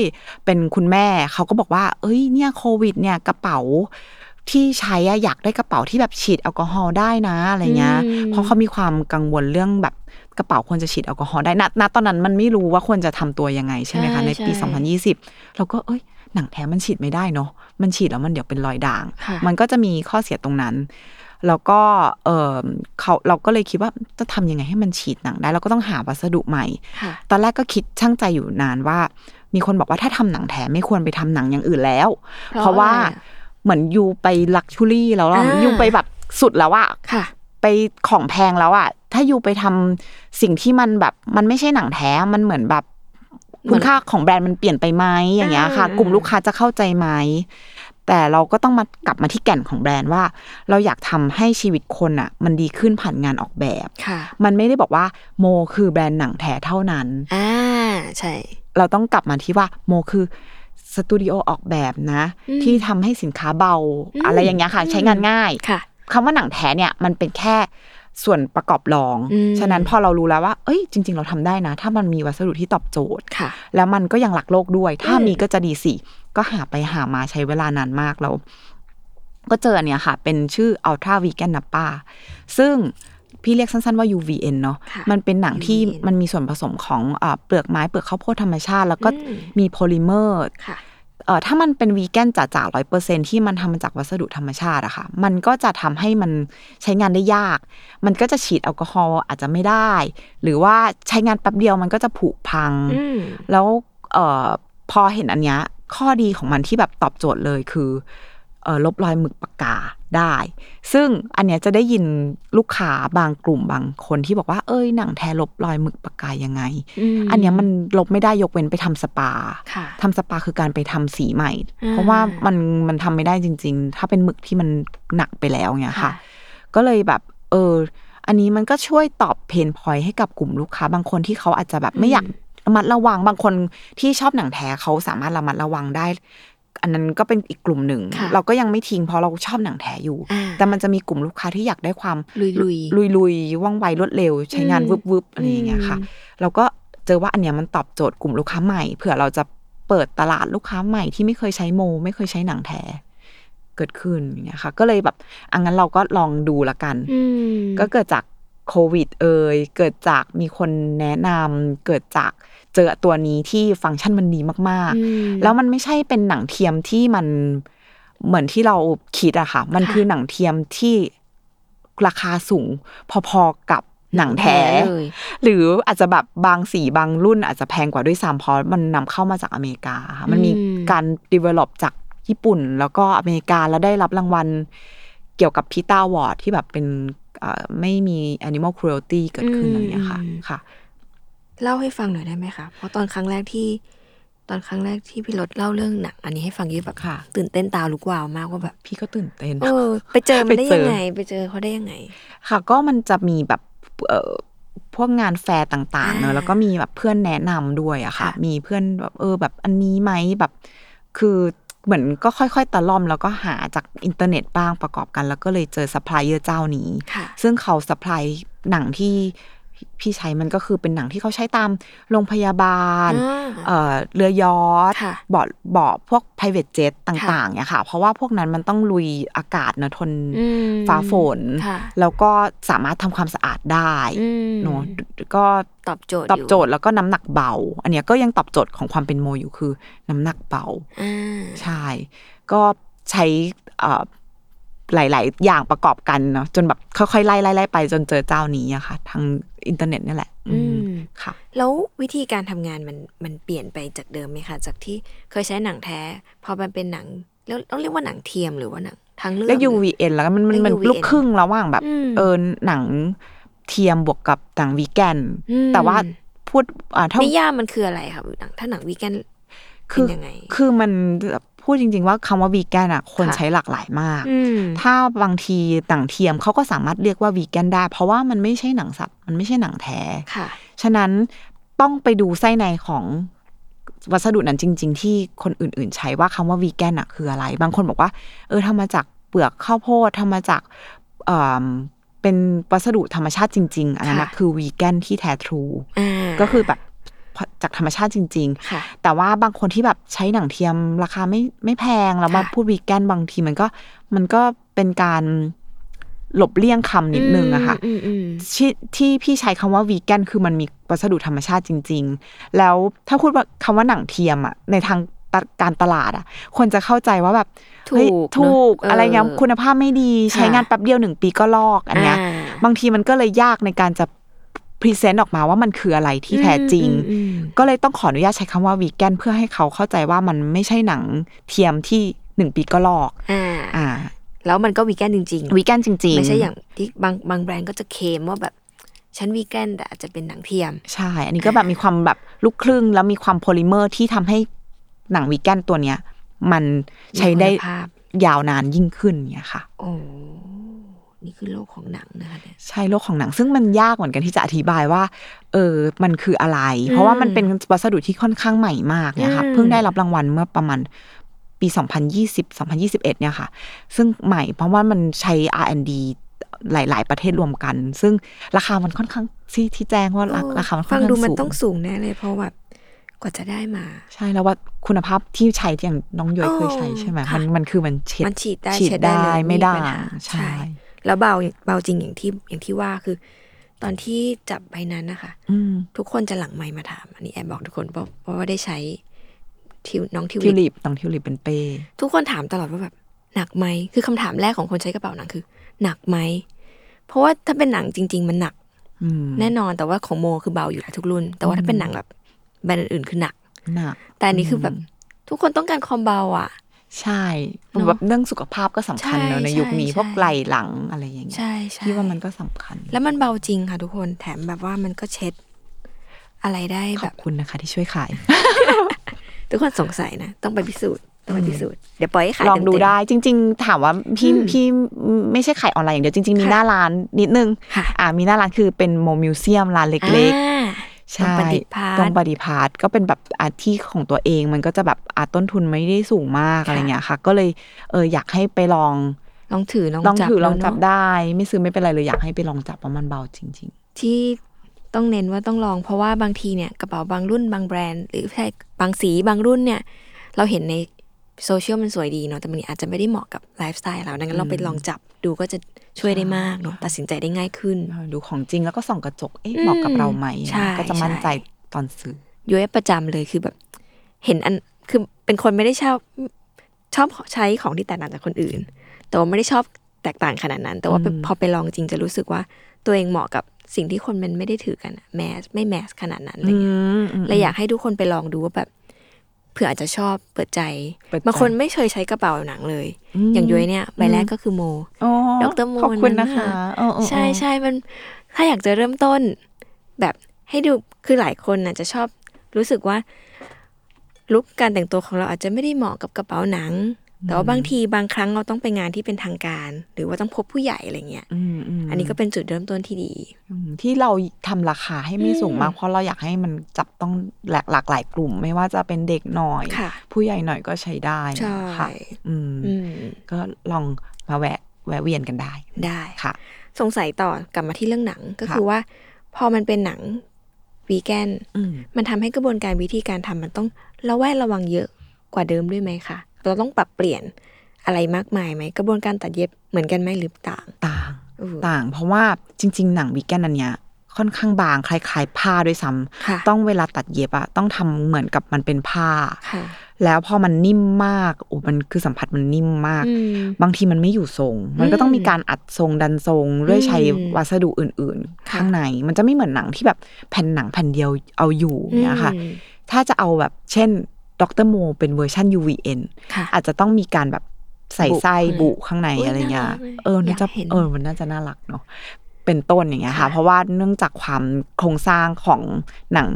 เป็นคุณแม่เขาก็บอกว่า เอ้ยเนี่ยโควิด เนี่ยกระเป๋าที่ใช้อะอยากได้กระเป๋าที่แบบฉีดแอลกอฮอล์ได้นะอะไรเงี้ยอืมเพราะเขามีความกังวลเรื่องแบบกระเป๋าควรจะฉีดแอลกอฮอล์ได้ณณตอนนั้นมันไม่รู้ว่าควรจะทำตัวยังไงใช่ไหมคะใช่ในปีใช่2020 เราก็เอ้ยหนังแท้มันฉีดไม่ได้เนาะมันฉีดแล้วมันเดี๋ยวเป็นรอยด่างค่ะมันก็จะมีข้อเสียตรงนั้น แล้วก็เออเขาเราก็เลยคิดว่าจะทำยังไงให้มันฉีดหนังได้ เราก็ต้องหาวัสดุใหม่ค่ะตอนแรกก็คิดช่างใจอยู่นานว่า มีคนบอกว่าถ้าทำหนังแท้ไม่ควรไปทำหนังอย่างอื่นแล้ว เพราะเพราะว่าอะไรอะเหมือนยูไปลักชูรี่แล้วอะอ่ายูไปแบบสุดแล้วอะค่ะไปของแพงแล้วอะถ้ายูไปทำสิ่งที่มันแบบมันไม่ใช่หนังแท้มันเหมือนแบบเหมืคุอนณค่าของแบรนด์มันเปลี่ยนไปไหมอย่างเงี้ยค่ะอ่ากลุ่มลูกค้าจะเข้าใจไหม แต่เราก็ต้องมากลับมาที่แก่นของแบรนด์ว่า เราอยากทำให้ชีวิตคนอะมันดีขึ้นผ่านงานออกแบบค่ะมันไม่ได้บอกว่าโมคือแบรนด์หนังแท้เท่านั้นอ่าใช่ เราต้องกลับมาที่ว่าโมคือสตูดิโอออกแบบนะอืมที่ทำให้สินค้าเบาอืมอะไรอย่างเงี้ยค่ะอืมใช้งานง่ายค่ะคำว่าหนังแท้เนี่ยมันเป็นแค่ส่วนประกอบรองอืมฉะนั้นพอเรารู้แล้วว่า เอ้ย จริง ๆ เราทำได้นะ ถ้ามันมีวัสดุที่ตอบโจทย์ค่ะแล้วมันก็ยังหลักโลกด้วย ถ้าอืมมีก็จะดีสิ ก็หาไปหามาใช้เวลานานมากแล้ว ก็เจออันเนี้ยค่ะ เป็นชื่อ Ultra Vegan Nappa ซึ่งพี่เรียกสั้นๆว่า UVN เนาะค่ะมันเป็นหนังที่ UVN มันมีส่วนผสมของอาเปลือกไม้เปลือกข้าวโพดธรรมชาติ แล้วก็อืมมีโพลิเมอร์ค่ะเอ่อถ้ามันเป็นวีแกนจ๋าๆร้อยเปอร์เซ็นที่มันทำมาจากวัสดุธรรมชาติอะค่ะ มันก็จะทำให้มันใช้งานได้ยาก มันก็จะฉีดแอลกอฮอล์อาจจะไม่ได้ หรือว่าใช้งานแป๊บเดียวมันก็จะผุพังอืมแล้วเอ่อพอเห็นอันเนี้ย ข้อดีของมันที่แบบตอบโจทย์เลยคือเอ่อลบรอยหมึกปากกาได้ ซึ่งอันเนี้ยจะได้ยินลูกค้าบางกลุ่มบางคนที่บอกว่าเอ้ยหนังแท้ลบรอยหมึกปากกายังไงมอันเนี้ยมันลบไม่ได้ยกเว้นไปทำสปาค่ะทำสปาคือการไปทำสีใหม่อ่าเพราะว่ามันมันทำไม่ได้จริง ๆ ถ้าเป็นหมึกที่มันหนักไปแล้วเงี้ยค่ะ ก็เลยแบบ เออ อันนี้มันก็ช่วยตอบเพนพอยให้กับกลุ่มลูกค้าบางคนที่เขาอาจจะแบบไม่อยาก ระมัดระวังบางคนที่ชอบหนังแท้เขาสามารถระมัดระวังได้ อันนั้นก็เป็นอีกกลุ่มหนึ่งค่ะเราก็ยังไม่ทิ้งเพราะเราชอบหนังแท้อยู่อ่าแต่มันจะมีกลุ่มลูกค้าที่อยากได้ความลุยๆลุยลุยๆว่องไวรวดเร็ว ใช้งานอืมวึบวึบๆอะไรอย่างเงี้ยค่ะอืมเราก็เจอว่าอันเนี้ยมันตอบโจทย์กลุ่มลูกค้าใหม่เผื่อเราจะเปิดตลาดลูกค้าใหม่ที่ไม่เคยใช้โม ไม่เคยใช้หนังแท้เกิดขึ้นอย่างเงี้ยค่ะ ก็เลยแบบอังั้นเราก็ลองดูละกันอืมก็เกิดจากโควิดเอ่ยเกิดจากมีคนแนะนำเกิดจาก เจอตัวนี้ที่ฟังก์ชันมันดีมากอืมๆแล้วมันไม่ใช่เป็นหนังเทียมที่มันเหมือนที่เราคิดอะค่ะ มันค่ะคือหนังเทียมที่ราคาสูงพอๆกับหนังแท้เลยหรืออาจจะแบบบางสีบางรุ่นอาจจะแพงกว่าด้วยซ้ำเพราะมันนำเข้ามาจากอเมริกาค่ะมันมีอืมการ develop จากญี่ปุ่น แล้วก็อเมริกาแล้วได้รับรางวัลเกี่ยวกับพีตาวอร์ดที่แบบเป็นเอ่อไม่มี animal cruelty เกิดขึ้นอะไรอย่างเงี้ยค่ะค่ะ เล่าให้ฟังหน่อยได้ไหมคะ เพราะตอนครั้งแรกที่ ตอนครั้งแรกที่พี่รถเล่าเรื่องหนังอันนี้ให้ฟังยี่แบบค่ะ ตื่นเต้นตาลุกวาวมากว่าแบบพี่ก็ตื่นเต้นเออไปเจอมันได้ไปเจยังไง ไปเจอเขาได้ยังไง ค่ะ ก็มันจะมีแบบเอ่อพวกงานแฟร์ต่างๆเนอ่าอะแล้วก็มีแบบเพื่อนแนะนำด้วยอะค่ะค่ะ มีเพื่อนแบบเออแบบอันนี้ไหมแบบ คือเหมือนก็ค่อยๆ ตะล่อมแล้วก็หาจากอินเทอร์เน็ตบ้างประกอบกัน แล้วก็เลยเจอซัพพลายเออร์เจ้านี้ค่ะซึ่งเขา supply หนังที่ พี่ใช้มันก็คือเป็นหนังที่เขาใช้ตามโรงพยาบาลอ่าเอ่อเรือยอทค่ะเบาะเบาะพวก private jet ต่างๆเนี่ยค่ะ เพราะว่าพวกนั้นมันต้องลุยอากาศนะทนอืมฟ้าฝนค่ะแล้วก็สามารถทำความสะอาดได้อืมเนอะก็ตอบโจทย์ตอบโจทยู่ย์แล้วก็น้ำหนักเบา อันเนี้ยก็ยังตอบโจทย์ของความเป็นโมอยู่คือน้ำหนักเบาอ่าใช่ ก็ใช้เอ่อ หลาย ๆ อย่างประกอบกันเนาะจนแบบค่อยๆไล่ไล่ไล่ไปจนเจอเจ้านี้อะค่ะ ทางอินเทอร์เน็ตนี่แหละ อือืมมค่ะ แล้ววิธีการทำงานมันมันเปลี่ยนไปจากเดิมไหมคะ จากที่เคยใช้หนังแท้ พอมันเป็นหนังแล้วต้องเรียกว่าหนังเทียมหรือว่าหนังทางเลือกแล้ว UVN แล้วก็มันมันแล้วมัน UVN ลูกครึ่งระหว่างแบบอืมเออหนังเทียมบวกกับหนังวีแกนอืมแต่ว่าพูดอ่าถ้านิยามมันคืออะไรคะหนังถ้าหนังวีแกนคืเป็นยังไง คือมัน พูดจริง ๆ ว่าคำว่าวีแกนอะคนค่ะใช้หลากหลายมากอืมถ้าบางทีหนังเทียมเขาก็สามารถเรียกว่าวีแกนได้ เพราะว่ามันไม่ใช่หนังสัตว์ มันไม่ใช่หนังแท้ค่ะ ฉะนั้นต้องไปดูไส้ในของวัสดุนั้นจริง ๆ ที่คนอื่น ๆ ใช้ว่าคำว่าวีแกนอะคืออะไร บางคนบอกว่า เออทำมาจากเปลือกข้าวโพดทำมาจากเอ่อเป็นวัสดุธรรมชาติจริง ๆ อันนั้นนะค่ะคือวีแกนที่แท้ทรูอ่าก็คือแบบ จากธรรมชาติจริงค่ะๆแต่ว่าบางคนที่แบบใช้หนังเทียมราคาไม่ไม่แพงแล้วมาค่ะพูดวีแกนบางทีมันก็มันก็เป็นการหลบเลี่ยงคำนิดนึงอะค่ะอืมอืมที่ที่พี่ใช้คำว่าวีแกนคือมันมีวัสดุธรรมชาติจริง ๆ แล้วถ้าพูดว่าคำว่าหนังเทียมอะในทางตะการตลาดอะ คนจะเข้าใจว่าแบบถูเฮ้ยกถูกเนอะอะไรเงี้ยเออคุณภาพไม่ดีใช้งานแป๊บเดียวหนึ่งปีก็ลอกอันเนี้ยอ่าบางทีมันก็เลยยากในการจะ present ออกมาว่ามันคืออะไรที่แท้จริงอืมอืมก็เลยต้องขออนุญาตใช้คำว่าวีแกนเพื่อให้เขาเข้าใจว่ามันไม่ใช่หนังเทียมที่หนึ่งปีก็ลอกอ่าอ่าแล้วมันก็วีแกนจริงๆวีแกนจริง ๆ ไม่ใช่อย่างที่บางบางแบรนด์ก็จะเคลมว่าแบบฉันวีแกนแต่อาจจะเป็นหนังเทียม ใช่ อันนี้ก็แบบมีความแบบลูกครึ่ง แล้วมีความโพลิเมอร์ที่ทำให้หนังวีแกนตัวเนี้ย มันใช้ได้มีคุณภาพยาวนานยิ่งขึ้นเนี่ยค่ะ โอ้ นี่คือโลกของหนังนะคะเนี่ยใช่โลกของหนัง ซึ่งมันยากเหมือนกันที่จะอธิบายว่า เออมันคืออะไร เพราะว่ามันเป็นวัสดุที่ค่อนข้างใหม่มากเนี่ยค่ะอืมเพิ่งได้รับรางวัลเมื่อประมาณปี 2020 2021 เนี่ยค่ะ ซึ่งใหม่เพราะว่ามันใช้ R&D หลาย ๆ ประเทศรวมกัน ซึ่งราคามันค่อนข้างที่ที่แจ้งว่าราราคามันค่อฟันงข้างดูมันสูงต้องสูงแน่เลยเพราะแบบกว่าจะได้มา ใช่แล้วว่าคุณภาพที่ใช้อย่างน้องย้อยเคยใช้ใช่ไหมค่ะมันมันคือมันเช็ดมันฉีดได้ฉีดเช็ดได้ได้เลยไม่ได้ปัญหาใช่ แล้วเบาเบาจริงอย่างที่อย่างที่ว่าคือ ตอนที่จับใบนั้นนะคะอืมทุกคนจะหลังไมค์มาถาม อันนี้แอบบอกทุกคนเพราะเพราะว่าได้ใช้ทิวน้องทิวทิวลิปลิปน้องทิวลิปเป็นเป้ทุกคนถามตลอดว่าแบบหนักไหมคือคำถามแรกของคนใช้กระเป๋าหนังคือ หนักไหมเพราะว่าถ้าเป็นหนังจริง ๆ มันหนักอืมแน่นอนแต่ว่าของโมคือเบาอยู่แล้วทุกรุ่น แต่ว่าถ้าเป็นหนังแบบแบรนด์อื่นๆคือหนักหนักแต่อันนี้คือแบบทุกคนต้องการความเบาอะ ใช่เนอะแบบเรื่องสุขภาพก็สำคัญใช่เนอะในยุคนี้ใช่พวกไหล่หลังอะไรอย่างเงี้ยใช่ใช่ที่ว่ามันก็สำคัญ แล้วมันเบาจริงค่ะทุกคนแถมแบบว่ามันก็เช็ด อะไรได้ขแบอบบคุณนะคะ ที่ช่วยขาย ทุกคนสงสัยนะ ต้องไปพิสูจน์ต้องไปพิสูจน์เดี๋ยวปล่อยให้ขายลองดูเต็มๆได้ จริง ๆ ถามว่าพี่พี่ไม่ใช่ขายออนไลน์อย่างเดียวจริง ๆ มีค่ะหน้าร้านนิดนึงค่ะอ่ามีหน้าร้านคือเป็นโมมิวเซียมร้านเล็กๆอ่า ใช่ตรงปฏิภาณตรงปฏิพาทก็เป็นแบบอาที่ของตัวเองมันก็จะแบบอาต้นทุนไม่ได้สูงมากค่ะอะไรเงี้ยค่ะ ก็เลยเอออยากให้ไปลองลองถือลองลองจับถือลองแล้วจับเนอะได้ ไม่ซื้อไม่เป็นไรเลยอยากให้ไปลองจับเพราะมันเบาจริงที่ต้องเน้นว่าต้องลองเพราะว่าบางทีเนี่ยกระเป๋าบางรุ่นบางแบรนด์ หรือใช่บางสีบางรุ่นเนี่ย เราเห็นในโซเชียลมันสวยดีเนาะแต่มันอาจจะไม่ได้เหมาะกับไลฟ์สไตล์เราดังนั้นเราไปลองจับดูก็จะ ช่วยได้มากเนาะตัดสินใจได้ง่ายขึ้นๆเออดูของจริงแล้วก็ส่องกระจกเอ๊ะอืมเหมาะกับเราไหมใช่ก็จะมั่นใจใช่ตอนซื้อย้อยประจำเลยคือแบบ เห็นอันคือเป็นคนไม่ได้ชอบชอบใช้ของที่แตกต่างจากคนอื่น แต่ว่าไม่ได้ชอบแตกต่างขนาดนั้น แต่ว่าอืมพอไปลองจริงจะรู้สึกว่า ตัวเองเหมาะกับสิ่งที่คนมันไม่ได้ถือกันแมสไม่แมสขนาดนั้นอะไรเงี้ยมมเลยอยากให้ทุกคนไปลองดูว่าแบบ เผื่ออาจจะชอบเปิดใจเปิดใจบางคนไม่เคยใช้กระเป๋าหนังเลยมอย่างย้อยเนี่ยใบแรกก็คือโมโอ้ดรโมขอบคุณนั้นนะคะน่ะเออเออเออใช่ใช่มันถ้าอยากจะเริ่มต้น แบบให้ดูคือหลายคนน่ะจะชอบรู้สึกว่าลุคการแต่งตัวของเราอาจจะไม่ได้เหมาะกับกระเป๋าหนัง แต่ว่าบางทีบางครั้งเราต้องไปงานที่เป็นทางการ หรือว่าต้องพบผู้ใหญ่อะไรเงี้ยอืมอืมอันนี้ก็เป็นจุดเริ่มต้นที่ดีอืมที่เราทำราคาให้ไม่สูงมากอืมเพราะเราอยากให้มันจับต้องหลากหลากหลายกลุ่ม ไม่ว่าจะเป็นเด็กหน่อยค่ะผู้ใหญ่หน่อยก็ใช้ได้ใช่ค่ะอืมอืมก็ลองมาแวะแวะเวียนกันได้ได้ค่ะ สงสัยต่อกลับมาที่เรื่องหนังก็ค่ะคือว่า พอมันเป็นหนังวีแกนอืมมันทำให้กระบวนการวิธีการทำมันต้องระแวดระวังเยอะกว่าเดิมด้วยไหมคะ เราต้องปรับเปลี่ยนอะไรมากมายไหม กระบวนการตัดเย็บเหมือนกันไหมหรือต่าง ต่างเออต่าง เพราะว่าจริง ๆ หนังวีแกนอันเนี้ยค่อนข้างบางคล้ายๆผ้าด้วยซ้ำค่ะต้องเวลาตัดเย็บอะต้องทำเหมือนกับมันเป็นผ้าค่ะแล้วพอมันนิ่มมากโอ้มันคือสัมผัสมันนิ่มมากอืมบางทีมันไม่อยู่ทรง มันก็ต้องมีการอัดทรงดันทรงด้วยใช้อืมวัสดุอื่นๆค่ะข้างใน มันจะไม่เหมือนหนังที่แบบแผ่นหนังแผ่นเดียวเอาอยู่เนี่ยค่ะอืมถ้าจะเอาแบบเช่น ดรโมเป็นเวอร์ชัน UVN ค่ะอาจจะต้องมีการแบบใส่บุไส้อืมบุข้างในอุ๊ยอะไรเงี้ยน่ารักเลยเออน่าจะอยากเห็นเออมันน่าจะน่ารักเนาะเป็นต้นอย่างเงี้ยค่ะค่ะ เพราะว่าเนื่องจากความโครงสร้างของหนัง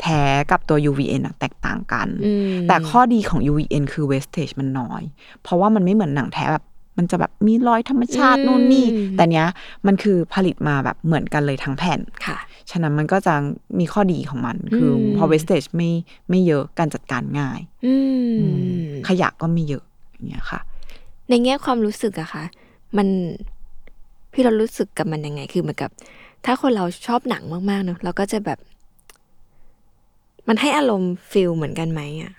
แท้กับตัว UVN อะแตกต่างกันอืมแต่ข้อดีของ UVN คือ wastage มันน้อย เพราะว่ามันไม่เหมือนหนังแท้แบบมันจะแบบมีรอยธรรมชาติอืมนู่นนี่ แต่เนี้ยมันคือผลิตมาแบบเหมือนกันเลยทั้งแผ่นค่ะ ฉะนั้นมันก็จะมีข้อดีของมัน คืออมพอ wastage ไม่ไม่เยอะการจัดการง่ายอืมอืมขยะก็ไม่เยอะอย่างเงี้ยค่ะ ในแง่ความรู้สึกอะค่ะ มันพี่เรารู้สึกกับมันยังไง คือเหมือนกับ ถ้าคนเราชอบหนังมากๆเนอะเราก็จะแบบ มันให้อารมณ์ feel เหมือนกันไหมอะ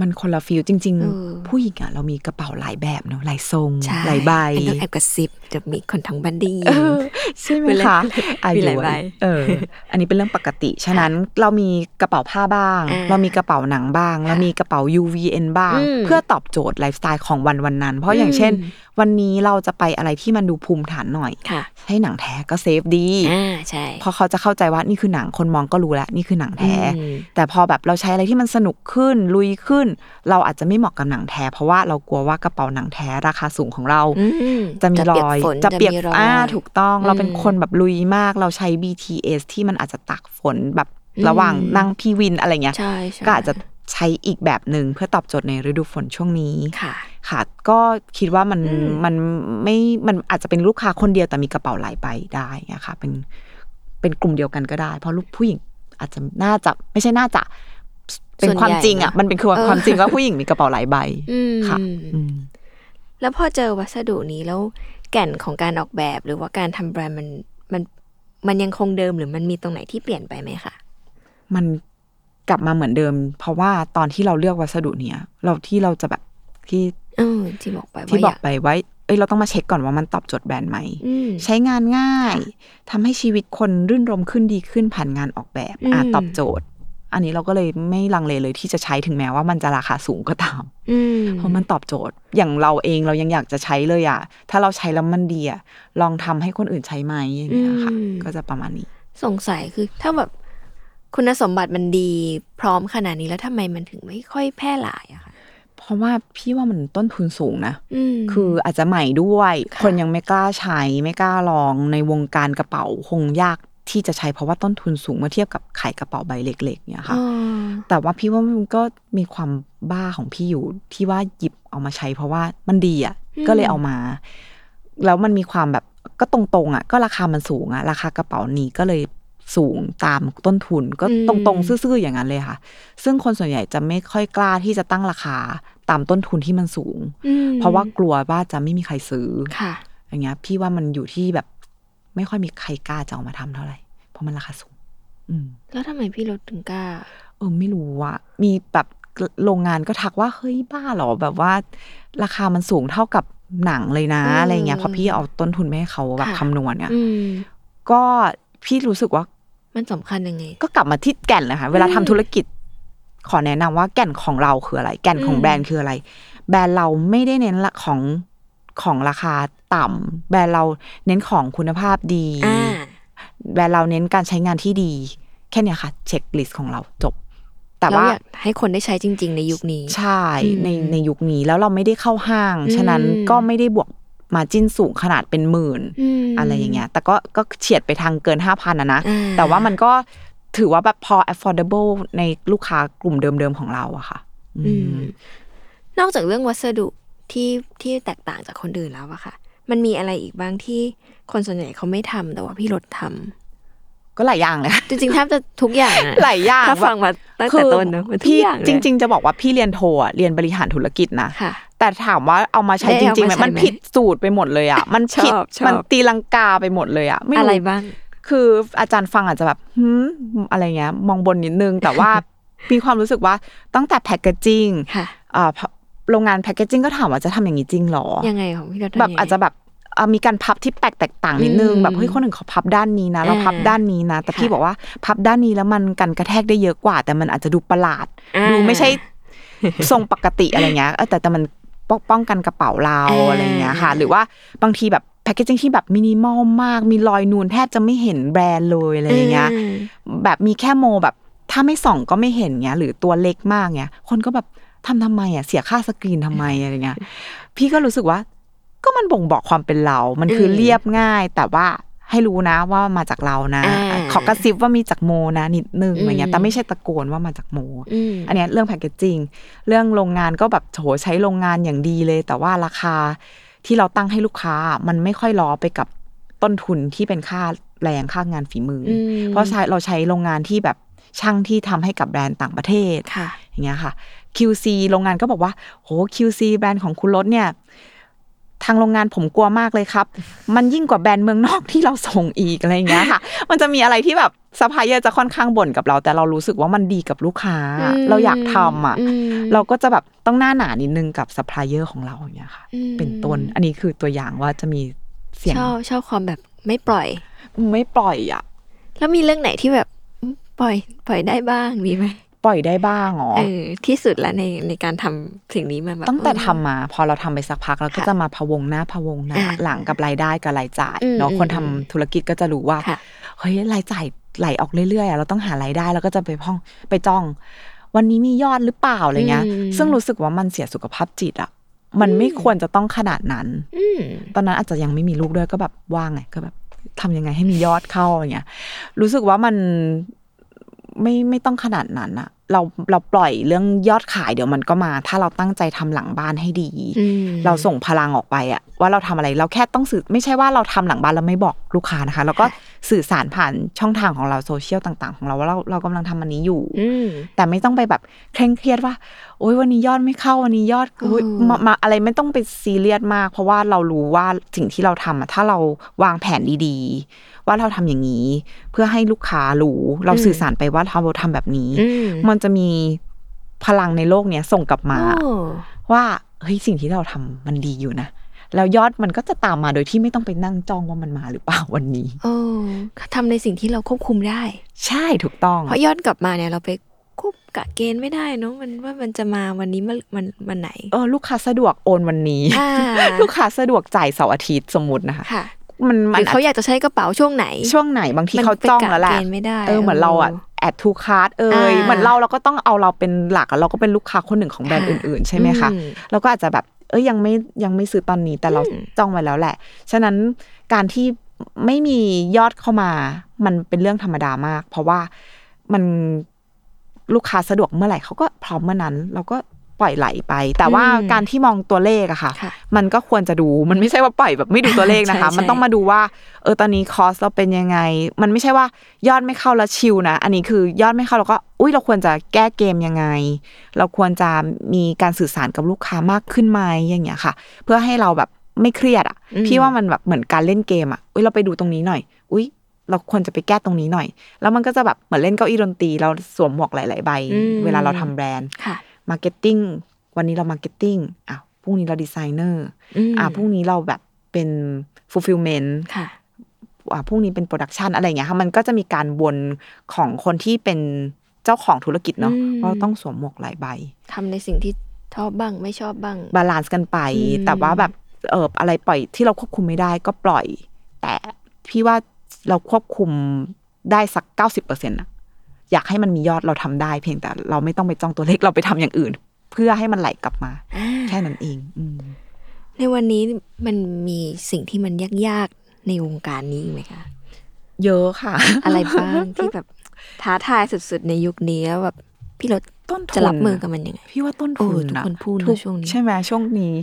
มันคนละ feel จริงเออๆผู้หญิงอะเรามีกระเป๋าหลายแบบเนอะหลายทรงใช่หลายใบอันต้องแอบกระซิบจะมีคนทั้งบ้านได้ยินเออใช่ไหมเป็นไรคะเรามีอยู่หลายใบเออ อันนี้เป็นเรื่องปกติ ฉะนั้นเรามีกระเป๋าผ้าบ้างอ่าเรามีกระเป๋าหนังบ้างค่ะเรามีกระเป๋า UVN บ้างอืมเพื่อตอบโจทย์ไลฟ์สไตล์ของวันวันนั้น เพราะอย่างเช่นอืมวันนี้เราจะไปอะไรที่มันดูภูมิฐานหน่อยค่ะให้หนังแท้ก็เซฟดีอ่าใช่เพราะเขาจะเข้าใจว่านี่คือหนังคนมองก็รู้แล้วนี่คือหนังแท้อืมแต่พอแบบเราใช้อะไรที่มันสนุกขึ้นลุยขึ้น เราอาจจะไม่เหมาะกับหนังแท้ เพราะว่าเรากลัวว่ากระเป๋าหนังแท้ราคาสูงของเราอืมจะมีรเปีกอยฝนจะเปียกมีรอยอ่าถูกต้องเราเป็นอืมคนแบบลุยมากเราใช้ BTS ที่มันอาจจะตักฝนแบบอืมระหว่างนั่งพี่วินอะไรเงี้ยใช่ใช่ก็อาจจะใช้อีกแบบหนึ่งเพื่อตอบโจทย์ในฤดูฝนช่วงนี้ค่ะ ค่ะ ก็คิดว่ามันอืมมันไม่มันอาจจะเป็นลูกค้าคนเดียวแต่มีกระเป๋าหลายใบได้เงี้ยค่ะเป็นเป็นกลุ่มเดียวกันก็ได้ เพราะลูกผู้หญิงอาจจะน่าจะไม่ใช่น่าจะเป็นส่วนความใหญ่จริงอะนะมันเป็นคือเออความจริงว่าผู้หญิงมีกระเป๋าหลายใบอืมค่ะอืมแล้วพอเจอวัสดุนี้แล้วแก่นของการออกแบบหรือว่าการทำแบรนด์มันมันมันยังคงเดิมหรือมันมีตรงไหนที่เปลี่ยนไปไหมคะมันกลับมาเหมือนเดิม เพราะว่าตอนที่เราเลือกวัสดุเนี้ยเราที่เราจะแบบที่เออ ที่บอกไปที่ว่าบออกยากไปว่าเอ้ยเราต้องมาเช็คก่อนว่ามันตอบโจทย์แบรนด์ไหมอืมใช้งานง่ายทำให้ชีวิตคนรื่นรมขึ้นดีขึ้นผ่านงานออกแบบอะอืมตอบโจทย์ อันนี้เราก็เลยไม่ลังเลเลยที่จะใช้ถึงแม้ว่ามันจะราคาสูงก็ตามอืมเพราะมันตอบโจทย์ อย่างเราเองเรายังอยากจะใช้เลยอะ ถ้าเราใช้แล้วมันดีอะลองทำให้คนอื่นใช้ไหมอย่างเงี้ยค่ะ ก็จะประมาณนี้ สงสัยคือถ้าแบบคุณสมบัติมันดีพร้อมขนาดนี้แล้วทำไมมันถึงไม่ค่อยแพร่หลายอะคะ เพราะว่าพี่ว่ามันต้นทุนสูงนะอืมคืออาจจะใหม่ด้วยค่ะคนยังไม่กล้าใช้ไม่กล้าลองในวงการกระเป๋าคงยากที่จะใช้เพราะว่าต้นทุนสูงเมื่อเทียบกับขายกระเป๋าใบเล็กๆเนี่ยค่ะอ๋อแต่ว่าพี่ว่ามันก็มีความบ้าของพี่อยู่ที่ว่าหยิบเอามาใช้ เพราะว่ามันดีอะก็เลยเอามา แล้วมันมีความแบบก็ตรงๆอะ ก็ราคามันสูงอะ ราคากระเป๋านี้ก็เลย สูงตามต้นทุนก็ตรงๆ ซื่อๆอย่างนั้นเลยค่ะ ซึ่งคนส่วนใหญ่จะไม่ค่อยกล้าที่จะตั้งราคาตามต้นทุนที่มันสูงอืมเพราะว่ากลัวว่าจะไม่มีใครซื้อค่ะอย่างเงี้ย พี่ว่ามันอยู่ที่แบบ ไม่ค่อยมีใครกล้าจะเอามาทำเท่าไหร่เพราะมันราคาสูง อืมแล้วทำไมพี่รถถึงกล้า เออไม่รู้อะมีแบบโรงงานก็ทักว่าเฮ้ยบ้าเหรอแบบว่า ราคามันสูงเท่ากับหนังเลยนะอืมอะไรเงี้ยเพราะพี่เอาต้นทุนไปให้เขาแบบค่ะคำนวณอะอืมก็พี่รู้สึกว่า มันสำคัญยังไง ก็กลับมาที่แก่นเลยค่ะ เวลาทำธุรกิจ ขอแนะนำว่าแก่นของเราคืออะไร แก่นของอืมแบรนด์คืออะไร แบรนด์เราไม่ได้เน้นละของของราคาต่ำแบรนด์เราเน้นของคุณภาพดีอ่าแบรนด์เราเน้นการใช้งานที่ดี แค่เนี้ยค่ะ เช็คลิสต์ของเราจบ แต่เราว่าอยากให้คนได้ใช้จริง ๆ ในยุคนี้ ใช่อืมในในยุคนี้แล้วเราไม่ได้เข้าห้างอืมฉะนั้นก็ไม่ได้บวก มาจิ้นสูงขนาดเป็นหมื่นมอะไรอย่างเงี้ย แต่ก็ก็เฉียดไปทางเกินห้าพันนะนะอ่าแต่ว่ามันก็ถือว่าแบบพอ affordable ในลูกค้ากลุ่มเดิมๆของเราอะค่ะอือืมมนอกจากเรื่องวัสดุที่ที่แตกต่างจากคนอื่นแล้วอะค่ะ มันมีอะไรอีกบ้างที่คนส่วนใหญ่เขาไม่ทำแต่ว่าพี่รถทำ ก็หลายอย่างเลยจริงๆแทบจะทุกอย่างอะหลายอย่างถ้าฟังมาตั้งแต่ต้นเนอะมันทุกพี่อย่างเลยจริง ๆ จะบอกว่าพี่เรียนโทอะเรียนบริหารธุรกิจนะค่ะแต่ถามว่าเอามาใช้ได้จเอาริงๆไหมมาใช้มันไหมผิดสูตรไปหมดเลยอะมันผิดชอบชอบมันตีลังกาไปหมดเลยอะไม่อะไรบ้าง คืออาจารย์ฟังอาจจะแบบหืมอะไรเงี้ย มองบนนิดนึง แต่ว่ามีความรู้สึกว่าตั้งแต่แพคเกจจิ้งค่ะอ่าโรงงานแพคเกจจิ้งก็ถามว่าจะทำอย่างนี้จริงเหรอยังไงของพี่รถทำแบบยังไงอาจจะแบบเอ่อ มีการพับที่แปลกแตกต่างนิดนึงอืมแบบเฮ้ยคนอื่นเขาพับด้านนี้นะเราอ่าพับด้านนี้นะ แต่พี่ค่ะบอกว่าพับด้านนี้แล้วมันกันกระแทกได้เยอะกว่า แต่มันอาจจะดูประหลาดอ่าดูไม่ใช่ทรงปกติอะไรเงี้ยเออแต่แต่มันป้องป้องกันกระเป๋าเราอ่าอะไรเงี้ยค่ะ หรือว่าบางทีแบบแพคเกจิ้งที่แบบมินิมอลมาก มีรอยนูนแทบจะไม่เห็นแบรนด์เลยอะไรอย่างเงี้ยอืมแบบมีแค่โมแบบถ้าไม่ส่องก็ไม่เห็นเงี้ยหรือตัวเล็กมากเงี้ยคนก็แบบทำทำไมอะเสียค่าสกรีนทำไมอะไรเงี้ยพี่ก็รู้สึกว่า ก็มันบ่งบอกความเป็นเรา มันคือเรียบง่าย แต่ว่าให้รู้นะว่ามาจากเรานะอ่าขอกระซิบว่ามีจากโมนะนิดนึงอะไรเงี้ยอืมแต่ไม่ใช่ตะโกนว่ามาจากโมอืมอันเนี้ยเรื่องแพคเกจจิ้งเรื่องโรงงานก็แบบโหใช้โรงงานอย่างดีเลย แต่ว่าราคาที่เราตั้งให้ลูกค้ามันไม่ค่อยล้อไปกับต้นทุนที่เป็นค่าแรงค่างานฝีมืออมเพราะใช้เราใช้โรงงานที่แบบช่างที่ทำให้กับแบรนด์ต่างประเทศค่ะอย่างเงี้ยค่ะ QC โรงงานก็บอกว่าโห QC แบรนด์ของคุณรถเนี่ย ทางโรงงานผมกลัวมากเลยครับ มันยิ่งกว่าแบรนด์เมืองนอกที่เราส่งอีกอะไรอย่างเงี้ยค่ะ มันจะมีอะไรที่แบบซัพพลายเออร์จะค่อนข้างบ่นกับเรา แต่เรารู้สึกว่ามันดีกับลูกค้าอืมเราอยากทำอะอืมเราก็จะแบบต้องหน้าหนานิดนึงกับซัพพลายเออร์ของเราอย่างเงี้ยค่ะอืมเป็นต้นอันนี้คือตัวอย่างว่าจะมีเสียงชอบชอบความแบบไม่ปล่อย ไม่ปล่อยอะ แล้วมีเรื่องไหนที่แบบอืมปล่อยปล่อยได้บ้างมีไหม ปล่อยได้บ้างอ๋อเออที่สุดแล้วในในการทำสิ่งนี้มาแบบตั้งแต่เออทำมา พอเราทำไปสักพักเราก็ค่ะจะมาพะวงหน้าพะวงหน้าอ่าหลังกับรายได้กับรายจ่ายอืมเนาะอืมคนทำอืมธุรกิจก็จะรู้ว่าค่ะเฮ้ยรายจ่ายไหลออกเรื่อยๆอะเราต้องหารายได้แล้วก็จะไปพ้องไปจ้อง วันนี้มียอดหรือเปล่าอะไรเงี้ยอืมซึ่งรู้สึกว่ามันเสียสุขภาพจิตอะมันไม่ควรจะต้องขนาดนั้นอืมตอนนั้นอาจจะยังไม่มีลูกด้วยก็แบบว่างไงก็แบบทำยังไงให้มียอดเข้าอย่างเงี้ย รู้สึกว่ามัน ไม่ไม่ต้องขนาดนั้นอะเราเราปล่อยเรื่องยอดขายเดี๋ยวมันก็มา ถ้าเราตั้งใจทำหลังบ้านให้ดีอืมเราส่งพลังออกไปอะว่าเราทำอะไรเราแค่ต้องสื่อไม่ใช่ว่าเราทำหลังบ้านเราไม่บอกลูกค้านะคะเราก็สื่อสารผ่านช่องทางของเราโซเชียลต่างๆ ของเราว่าเราเรากำลังทำอันนี้อยู่อืมแต่ไม่ต้องไปแบบเคร่งเครียดว่า โอ๊ยวันนี้ยอดไม่เข้าวันนี้ยอดอุ๊ยอืมมามาอะไรไม่ต้องไปซีเรียสมาก เพราะว่าเรารู้ว่าสิ่งที่เราทำอะถ้าเราวางแผนดีๆ ว่าเราทำอย่างนี้ เพื่อให้ลูกค้ารู้เราสื่อสารไปว่าเราทำแบบนี้อืมมันจะมีพลังในโลกเนี้ยส่งกลับมาโอ้ว่าเฮ้ยสิ่งที่เราทำมันดีอยู่นะแล้วยอดมันก็จะตามมาโดยที่ไม่ต้องไปนั่งจ้องว่ามันมาหรือเปล่าวันนี้โอ้ทำในสิ่งที่เราควบคุมได้ ใช่ถูกต้อง เพราะยอดกลับมาเนี่ยเราไปควบกะเกณฑ์ไม่ได้เนอะมันว่ามันจะมาวันนี้มันมันวันไหนเออลูกค้าสะดวกโอนวันนี้อ่าลูกค้าสะดวกจ่ายเสาร์อาทิตย์สมมตินะคะค่ะมันหมันรือเขาอยากจะใช้กระเป๋าช่วงไหน ช่วงไหนบางทีมันเขาจ้องแล้วแหละไปกะเกณฑ์ไม่ได้เออเหมือนเราอะเออ add to cart เออ่ายเหมือนเราเราก็ต้องเอาเราเป็นหลักอะเราก็เป็นลูกค้าคนหนึ่งของแบรนด์ค่ะอื่นๆ ใช่ไหมคะอืมเราก็อาจจะแบบเอ้ยยังไม่ยังไม่ซื้อตอนนี้แต่เราอืมจ้องไว้แล้วแหละ ฉะนั้นการที่ไม่มียอดเข้ามา มันเป็นเรื่องธรรมดามาก เพราะว่ามันลูกค้าสะดวกเมื่อไหร่เขาก็พร้อมเมื่อนั้น เราก็ ปล่อยไหลไป แต่ว่าอืมการที่มองตัวเลขอะค่ะค่ะ มันก็ควรจะดูมันไม่ใช่ว่าปล่อยแบบไม่ดูตัวเลขนะคะใช่ใช่มันต้องมาดูว่าเออตอนนี้คอสเราเป็นยังไง มันไม่ใช่ว่ายอดไม่เข้าแล้วชิลนะอันนี้คือยอดไม่เข้าเราก็อุ้ยเราควรจะแก้เกมยังไง เราควรจะมีการสื่อสารกับลูกค้ามากขึ้นไหมอย่างเงี้ยค่ะ เพื่อให้เราแบบไม่เครียดอะอืมพี่ว่ามันแบบเหมือนการเล่นเกมอะอุ้ยเราไปดูตรงนี้หน่อย อุ้ยเราควรจะไปแก้ตรงนี้หน่อย แล้วมันก็จะแบบเหมือนเล่นเก้าอี้ดนตรี เราสวมหมวกหลาย ๆ ใบอืมเวลาเราทำแบรนด์ค่ะ marketing วันนี้เรา marketing อะพรุ่งนี้เราดีไซเนอร์อะพรุ่งนี้เราแบบเป็น fulfillment ค่ะอะพรุ่งนี้เป็น production อะไรอย่างเงี้ยค่ะมันก็จะมีการวนของคนที่เป็นเจ้าของธุรกิจเนาะอืมว่าต้องสวมหมวกหลายใบทำในสิ่งที่ชอบบ้างไม่ชอบบ้าง บาลานซ์กันไปอืมแต่ว่าแบบเอออะไรปล่อยที่เราควบคุมไม่ได้ก็ปล่อย แต่พี่ว่าเราควบคุมได้สักเก้าสิบเปอร์เซ็นต์อะ อยากให้มันมียอดเราทำได้ เพียงแต่เราไม่ต้องไปจ้องตัวเลขเราไปทำอย่างอื่น เพื่อให้มันไหลกลับมาอ่าแค่นั้นเองอืมในวันนี้มันมีสิ่งที่มันยากๆในวงการนี้ไหมคะ เยอะค่ะ อะไรบ้างที่แบบท้าทายสุดๆในยุคนี้แล้วแบบพี่รถต้นทุนจะรับมือกับมันยังไงพี่ว่าต้นโอ้ทุนทุกนะคนพูดนะทุกช่วงนี้ใช่ไหมช่วงนี้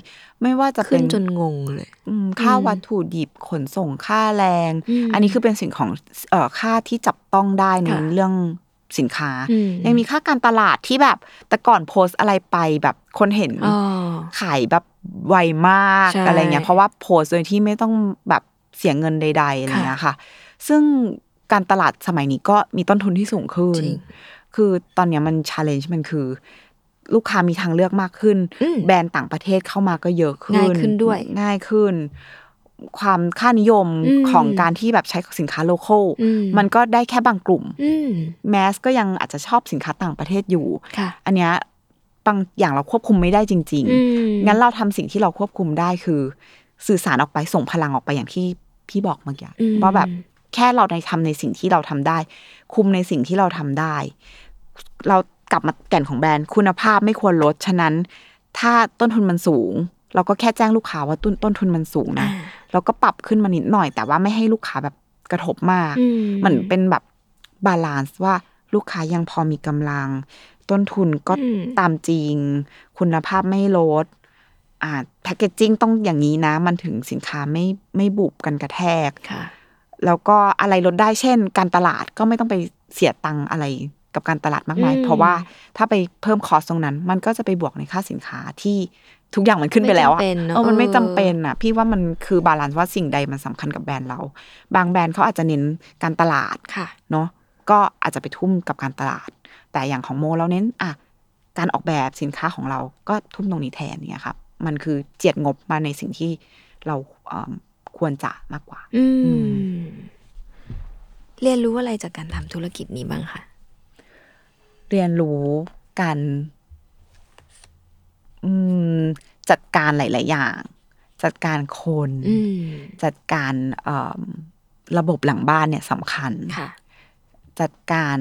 ไม่ว่าจะขึ้เป็นนจนงงเลยอืมค่าอืมวัตถุดิบขนส่งค่าแรงอืมอันนี้คือเป็นสิ่งของเอ่อค่าที่จับต้องได้ในค่ะเรื่อง สินค้าอืมยังมีค่าการตลาดที่แบบ แต่ก่อนโพสต์อะไรไปแบบคนเห็นอ๋อขายแบบไวมากใช่อะไรเงี้ยเพราะว่าโพสต์โดยที่ไม่ต้องแบบเสียเงินใดๆอะไรเงี้ยค่ะ ซึ่งการตลาดสมัยนี้ก็มีต้นทุนที่สูงขึ้นจริงคือตอนเนี้ยมัน challenge มันคือ ลูกค้ามีทางเลือกมากขึ้นอืมแบรนด์ต่างประเทศเข้ามาก็เยอะขึ้น ง่ายขึ้นด้วย ง่ายขึ้น ความค่านิยมอืมของการที่แบบใช้สินค้า local อืมมันก็ได้แค่บางกลุ่มอืม mass ก็ยังอาจจะชอบสินค้าต่างประเทศอยู่ค่ะอันเนี้ยบางอย่างเราควบคุมไม่ได้จริงอืมๆงั้นเราทำสิ่งที่เราควบคุมได้คือ สื่อสารออกไปส่งพลังออกไปอย่างที่พี่บอกเมื่อกี้อืมว่าแบบแค่เราในทำในสิ่งที่เราทำได้ คุมในสิ่งที่เราทำได้ เรากลับมาแก่นของแบรนด์คุณภาพไม่ควรลดฉะนั้น ถ้าต้นทุนมันสูง เราก็แค่แจ้งลูกค้าว่าต้นต้นทุนมันสูงนะอ่าเราก็ปรับขึ้นมานิดหน่อย แต่ว่าไม่ให้ลูกค้าแบบกระทบมากอืมเหมือนเป็นแบบ balance ว่าลูกค้ายังพอมีกำลัง ต้นทุนก็อืมตามจริง คุณภาพไม่ลดอ่า packaging ต้องอย่างนี้นะ มันถึงสินค้าไม่ไม่บุบกันกระแทกค่ะ แล้วก็อะไรลดได้เช่น การตลาดก็ไม่ต้องไปเสียตังค์อะไรกับการตลาดมากมายอืมเพราะว่าถ้าไปเพิ่ม cost ตรงนั้น มันก็จะไปบวกในค่าสินค้าที่ ทุกอย่างมันขึ้นไปแล้วอะไม่จำเป็นเนอะเออมันไม่เออจำเป็นอะพี่ว่ามันคือ balance ว่าสิ่งใดมันสำคัญกับแบรนด์เรา บางแบรนด์เขาอาจจะเน้นการตลาดค่ะเนาะก็อาจจะไปทุ่มกับการตลาด แต่อย่างของโมเราเน้นอะการออกแบบสินค้าของเราก็ทุ่มตรงนี้แทนเนี่ยครับมันคือเจียดงบมาในสิ่งที่เราเอิ่มควรจะมากกว่า อือืมเรียนรู้อะไรจากการทำธุรกิจนี้บ้างคะเรียนรู้การอืม จัดการหลาย ๆ อย่าง จัดการคนอืมจัดการเอิ่มระบบหลังบ้านเนี่ยสำคัญค่ะจัดการ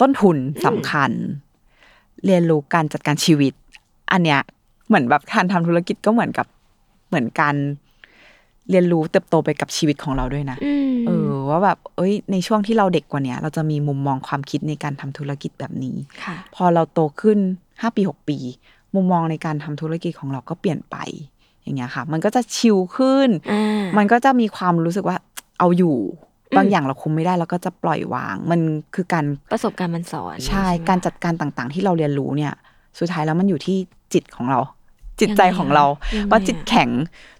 ต้นทุนสำคัญ เรียนรู้การจัดการชีวิต อันเนี้ยเหมือนแบบการทำธุรกิจก็เหมือนกับเหมือนการเรียนรู้เติบโตไปกับชีวิตของเราด้วยนะอืมเออว่าแบบ เอ้ย ในช่วงที่เราเด็กกว่าเนี้ย เราจะมีมุมมองความคิดในการทำธุรกิจแบบนี้ค่ะพอเราโตขึ้นห้าปีหกปี มุมมองในการทำธุรกิจของเราก็เปลี่ยนไปอย่างเงี้ยค่ะ มันก็จะชิลขึ้นอ่ามันก็จะมีความรู้สึกว่าเอาอยู่อืมบางอย่างเราคุมไม่ได้เราก็จะปล่อยวาง มันคือการประสบการณ์มันสอนใช่ไหมการจัดการต่างๆ ที่เราเรียนรู้เนี่ย สุดท้ายแล้วมันอยู่ที่จิตของเรา จิตใจของเรายังไงอะว่าจิตแข็ง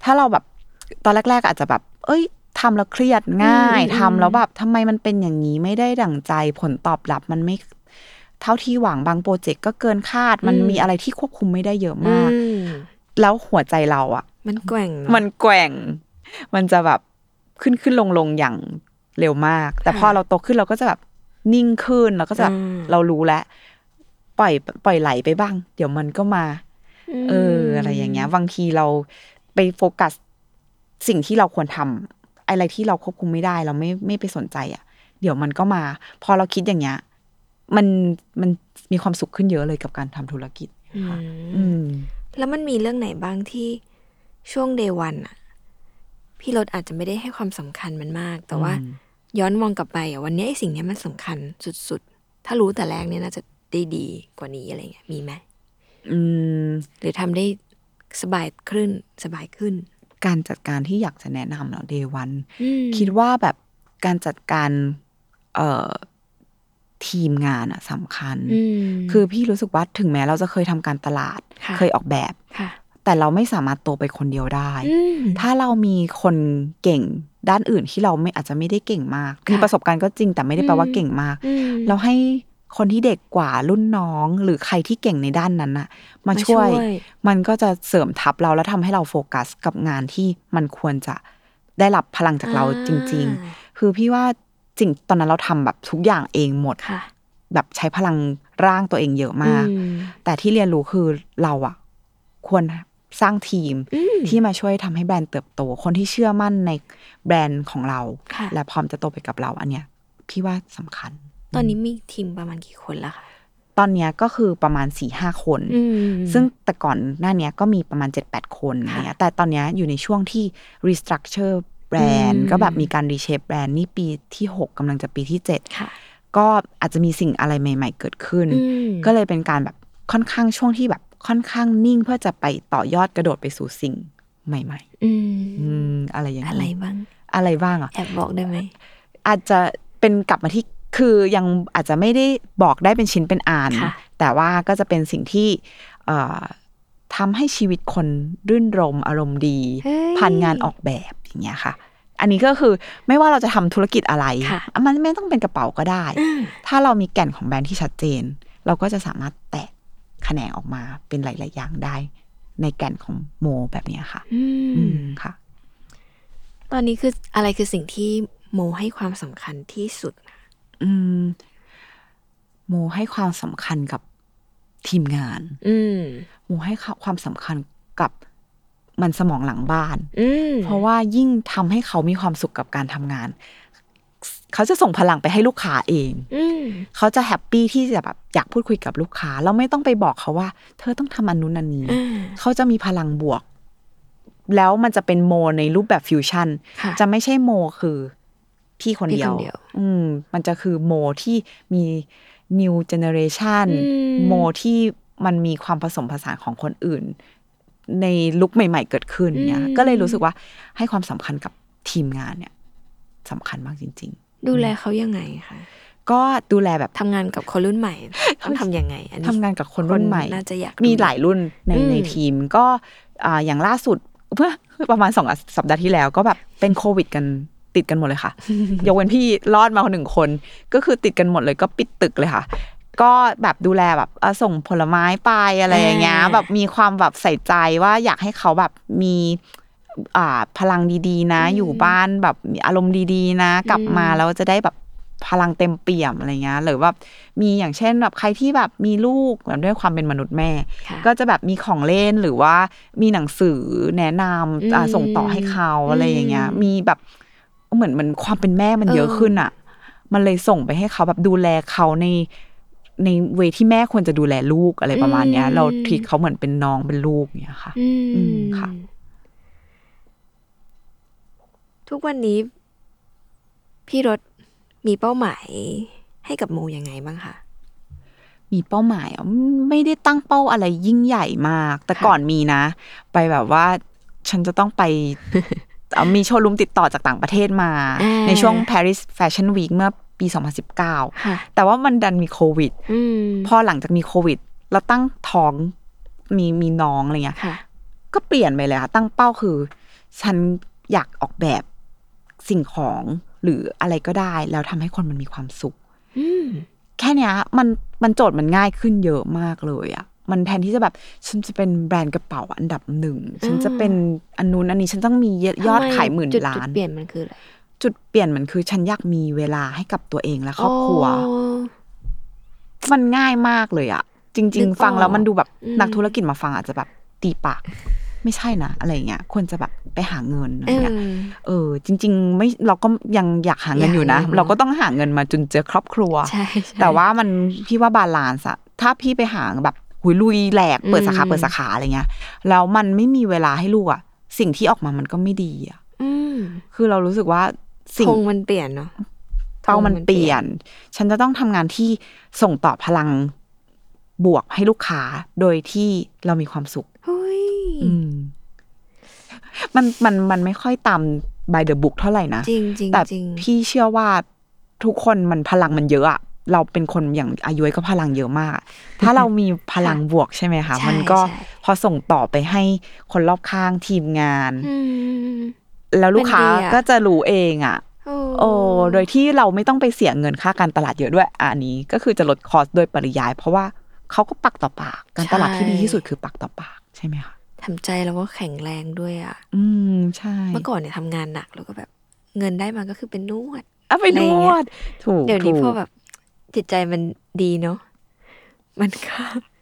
ถ้าเราแบบตอนแรก ๆ อาจจะแบบ เอ้ยทำแล้วเครียดง่ายอืมทำแล้วแบบทำไมมันเป็นอย่างนี้ไม่ได้ดั่งใจผลตอบรับมันไม่ เท่าที่หวังบางโปรเจกต์ก็เกินคาด มันมีอะไรที่ควบคุมไม่ได้เยอะมากอืมแล้วหัวใจเราอะมันแกว่งเอะมันแกว่ง มันจะแบบขึ้นขึ้นลงลงอย่างเร็วมาก แต่ค่ะพอเราโตขึ้นเราก็จะแบบนิ่งขึ้นเราก็จะแบบอืมเรารู้แล้วปล่อยปล่อยไหลไปบ้าง เดี๋ยวมันก็มา เออ อะไรอย่างเงี้ย บางทีเราไปโฟกัสสิ่งที่เราควรทำอะไรที่เราควบคุมไม่ได้ เราไม่ไม่ไปสนใจอะ เดี๋ยวมันก็มา พอเราคิดอย่างเงี้ย มันมันมีความสุขขึ้นเยอะเลยกับการทำธุรกิจอืค่ะมอืมแล้วมันมีเรื่องไหนบ้างที่ช่วงเดวันอะพี่รถอาจจะไม่ได้ให้ความสำคัญมันมาก แต่ว่าอืมย้อนมองกลับไปอะวันนี้ไอ้สิ่งเนี้ยมันสำคัญสุดๆ ถ้ารู้แต่แรกเนี่ยน่าจะได้ดีกว่านี้อะไรเงี้ยมีไหมอืม หรือทำได้สบายขึ้นสบายขึ้น การจัดการที่อยากจะแนะนำเนาะเดวันอืมคิดว่าแบบการจัดการ เอ่อ ทีมงานอะสำคัญอืมคือพี่รู้สึกว่าถึงแม้เราจะเคยทำการตลาดค่ะเคยออกแบบค่ะแต่เราไม่สามารถโตไปคนเดียวได้อืมถ้าเรามีคนเก่งด้านอื่นที่เราไม่อาจจะไม่ได้เก่งมากค่ะมีประสบการณ์ก็จริงแต่ไม่ได้แปลว่าอืมเก่งมากอืมเราให้คนที่เด็กกว่ารุ่นน้อง หรือใครที่เก่งในด้านนั้นน่ะ มาช่วย มันก็จะเสริมทับเราแล้วทำให้เราโฟกัสกับงานที่มันควรจะได้รับพลังจากเราจริงอ่าๆคือพี่ว่า จริงตอนนั้นเราทำแบบทุกอย่างเองหมดค่ะแบบใช้พลังร่างตัวเองเยอะมากอืมแต่ที่เรียนรู้คือเราอะควรสร้างทีมอืมที่มาช่วยทำให้แบรนด์เติบโต คนที่เชื่อมั่นในแบรนด์ของเราค่ะและพร้อมจะโตไปกับเรา อันเนี้ยพี่ว่าสำคัญ ตอนนี้มีทีมประมาณกี่คนแล้วคะตอนเนี้ยก็คือประมาณ4ี่ห้าคนอืมซึ่งแต่ก่อนหน้าเนี้ยก็มีประมาณ7-8คนค่ะอะไรเงี้ยแต่ตอนเนี้ยอยู่ในช่วงที่ restructure แบรนด์อืมก็แบบมีการ reshape แบรนด์นี่ปีที่ 6กำลังจะปีที่ค่ะ7ก็อาจจะมีสิ่งอะไรใหม่ ๆ เกิดขึ้นอืมก็เลยเป็นการแบบค่อนข้างช่วงที่แบบค่อนข้างนิ่งเพื่อจะไปต่อยอดกระโดดไปสู่สิ่งใหม่อืมๆอืมอะไรอย่างอะไรนี้บ้าง อะไรบ้างอะแอบบอกได้ไหมอาจจะเป็นกลับมาที่คือยังอาจจะไม่ได้บอกได้เป็นชิ้นเป็นอันค่ะแต่ว่าก็จะเป็นสิ่งที่เอ่อทำให้ชีวิตคนรื่นรมอารมณ์ดีเฮ้ยผ่านงานออกแบบ อย่างเงี้ยค่ะ อันนี้ก็คือไม่ว่าเราจะทำธุรกิจอะไรค่ะมันไม่ต้องเป็นกระเป๋าก็ได้อ่าถ้าเรามีแก่นของแบรนด์ที่ชัดเจน เราก็จะสามารถแตกแขนงออกมาเป็นหลาย ๆ อย่างได้ ในแก่นของโมแบบเนี้ยค่ะ อือืมมค่ะ ตอนนี้คืออะไรคือสิ่งที่โมให้ความสำคัญที่สุด อืม โมให้ความสำคัญกับทีมงาน อืมโมให้ความสำคัญกับ มันสมองหลังบ้านอืมเพราะว่ายิ่งทำให้เขามีความสุขกับการทำงาน เขาจะส่งพลังไปให้ลูกค้าเองอืมเขาจะแฮปปี้ที่จะแบบอยากพูดคุยกับลูกค้าเราไม่ต้องไปบอกเขาว่า เธอต้องทำอันนู้นอันนี้อ่าเขาจะมีพลังบวก แล้วมันจะเป็นโมในรูปแบบฟิวชั่นค่ะจะไม่ใช่โมคือพี่คนพี่เดียวคนเดียว อืม มันจะคือโมที่มี new generation อืมโมที่มันมีความผสมผสานของคนอื่น ในลุคใหม่ ๆ เกิดขึ้นเนี่ย ก็เลยรู้สึกว่าให้ความสำคัญกับทีมงานเนี่ยสำคัญมากจริงดูแลเขายังไงคะๆก็ดูแลแบบทำงานกับคนรุ่นใหม่ต้องทำยังไงอันนี้ทำงานกับคนรุ่นใหม่น่าจะอยากมีรู้หลายรุ่นในอืมในทีมก็อ่าอย่างล่าสุดเพื่อประมาณสองสัปดาห์ที่แล้วก็แบบเป็นโควิดกันติดกันหมดเลยค่ะ ยกเว้นพี่รอดมาคนหนึ่งคน ก็คือติดกันหมดเลยก็ปิดตึกเลยค่ะ ก็แบบดูแลแบบเอ่อส่งผลไม้ไปอะไรอย่างเงี้ยอ่าแบบมีความแบบใส่ใจว่าอยากให้เขาแบบมีอ่าพลังดีๆ นะ อยู่บ้านแบบมีอารมณ์ดีๆ นะ กลับมาแล้วจะได้แบบพลังเต็มเปี่ยมอะไรเงี้ยหรือว่ามีอย่างเช่นแบบใครที่แบบมีลูกแบบด้วยความเป็นมนุษย์แม่ค่ะก็จะแบบมีของเล่นหรือว่ามีหนังสือแนะนำอ่าอืมส่งต่อให้เขาอะไรอย่างเงี้ยอืมมีแบบเหมือนมันความเป็นแม่มันเยอะเออขึ้นอะ มันเลยส่งไปให้เขาแบบดูแลเขาใน ในเวที่แม่ควรจะดูแลลูกอะไรประมาณเนี้ย เราทีเขาเหมือนเป็นน้องเป็นลูกเนี้ยค่ะอืมอืมค่ะ ทุกวันนี้ พี่รถมีเป้าหมายให้กับโมยังไงบ้างคะมีเป้าหมายอะไม่ได้ตั้งเป้าอะไรยิ่งใหญ่มาก แต่ค่ะก่อนมีนะ ไปแบบว่าฉันจะต้องไปเอามีโชว์รูมติดต่อจากต่างประเทศมาอ่าในช่วง Paris Fashion Week เมื่อ ปี 2019ค่ะแต่ว่ามันดันมีโควิดอืมพอหลังจากมีโควิด เราตั้งท้องมีมีน้องอะไรเงี้ยค่ะก็เปลี่ยนไปเลยค่ะ ตั้งเป้าคือ ฉันอยากออกแบบสิ่งของหรืออะไรก็ได้ แล้วทำให้คนมันมีความสุขอืมแค่เนี้ย มันมันโจทย์มันง่ายขึ้นเยอะมากเลยอะมันแทนที่จะแบบฉันจะเป็นแบรนด์กระเป๋าอันดับหนึ่งฉันจะเป็นอันนู้นอันนี้ฉันต้องมียอดขายหมื่นจุดล้าจุดนเปลี่ยนมันคืออะไร จุดเปลี่ยนมันคือฉันอยากมีเวลาให้กับตัวเองและครอบครัวโอ้มันง่ายมากเลยอะจริงนึกออกๆฟังแล้วมันดูแบบอืมนักธุรกิจมาฟังอาจจะแบบตีปากไม่ใช่นะอะไรอย่างเงี้ยควรจะแบบไปหาเงินอะไรเออเงี้ยเออ จริง ๆ ไม่เราก็ยังอยากหาเงินอยู่นะอยากหาเงินเราก็ต้องหาเงินมาจุนเจือครอบครัวใช่ใช่แต่ว่ามันพี่ว่า balance อะถ้าพี่ไปหาแบบหุยลุยแหลกเปิดสาขาอืมเปิดสาขาอะไรเงี้ยแล้วมันไม่มีเวลาให้ลูกอะสิ่งที่ออกมามันก็ไม่ดีอะอืมคือเรารู้สึกว่า สิ่งคงมันเปลี่ยนเนาะเป้ามันธงมันเปเปลี่ลี่ยยนนฉันจะต้องทำงานที่ส่งต่อพลังบวกให้ลูกค้าโดยที่เรามีความสุขเฮ้ยอืมมันมันมันไม่ค่อยตาม by the book เท่าไหร่นะจริงจริงแต่จริงพี่เชื่อว่าทุกคนมันพลังมันเยอะอะเราเป็นคนอย่างอายุก็พลังเยอะมากอะถ้าเรามีพลังบวกใช่ไหมคะใช่มันก็ใช่พอส่งต่อไปให้คนรอบข้างทีมงานอืม แล้วลูกค้ามันดีอะก็จะรู้เองอะโอ้โอ้โดยที่เราไม่ต้องไปเสียเงินค่าการตลาดเยอะด้วยอะอันนี้ก็คือจะลดคอสโดยปริยาย เพราะว่าเขาก็ปักต่อปาก การตลาดที่ดีที่สุดคือปักต่อปากใช่ไหมคะทำใจแล้วก็แข็งแรงด้วยอะ อืมใช่ เมื่อก่อนเนี่ยทำงานหนักแล้วก็แบบ เงินได้มาก็คือเป็นนวดเอาไปอะไรนอย่างเงี้วยดถูกเดี๋ยวนี้ถูกพอแบบ จิตใจมันดีเนาะมันก็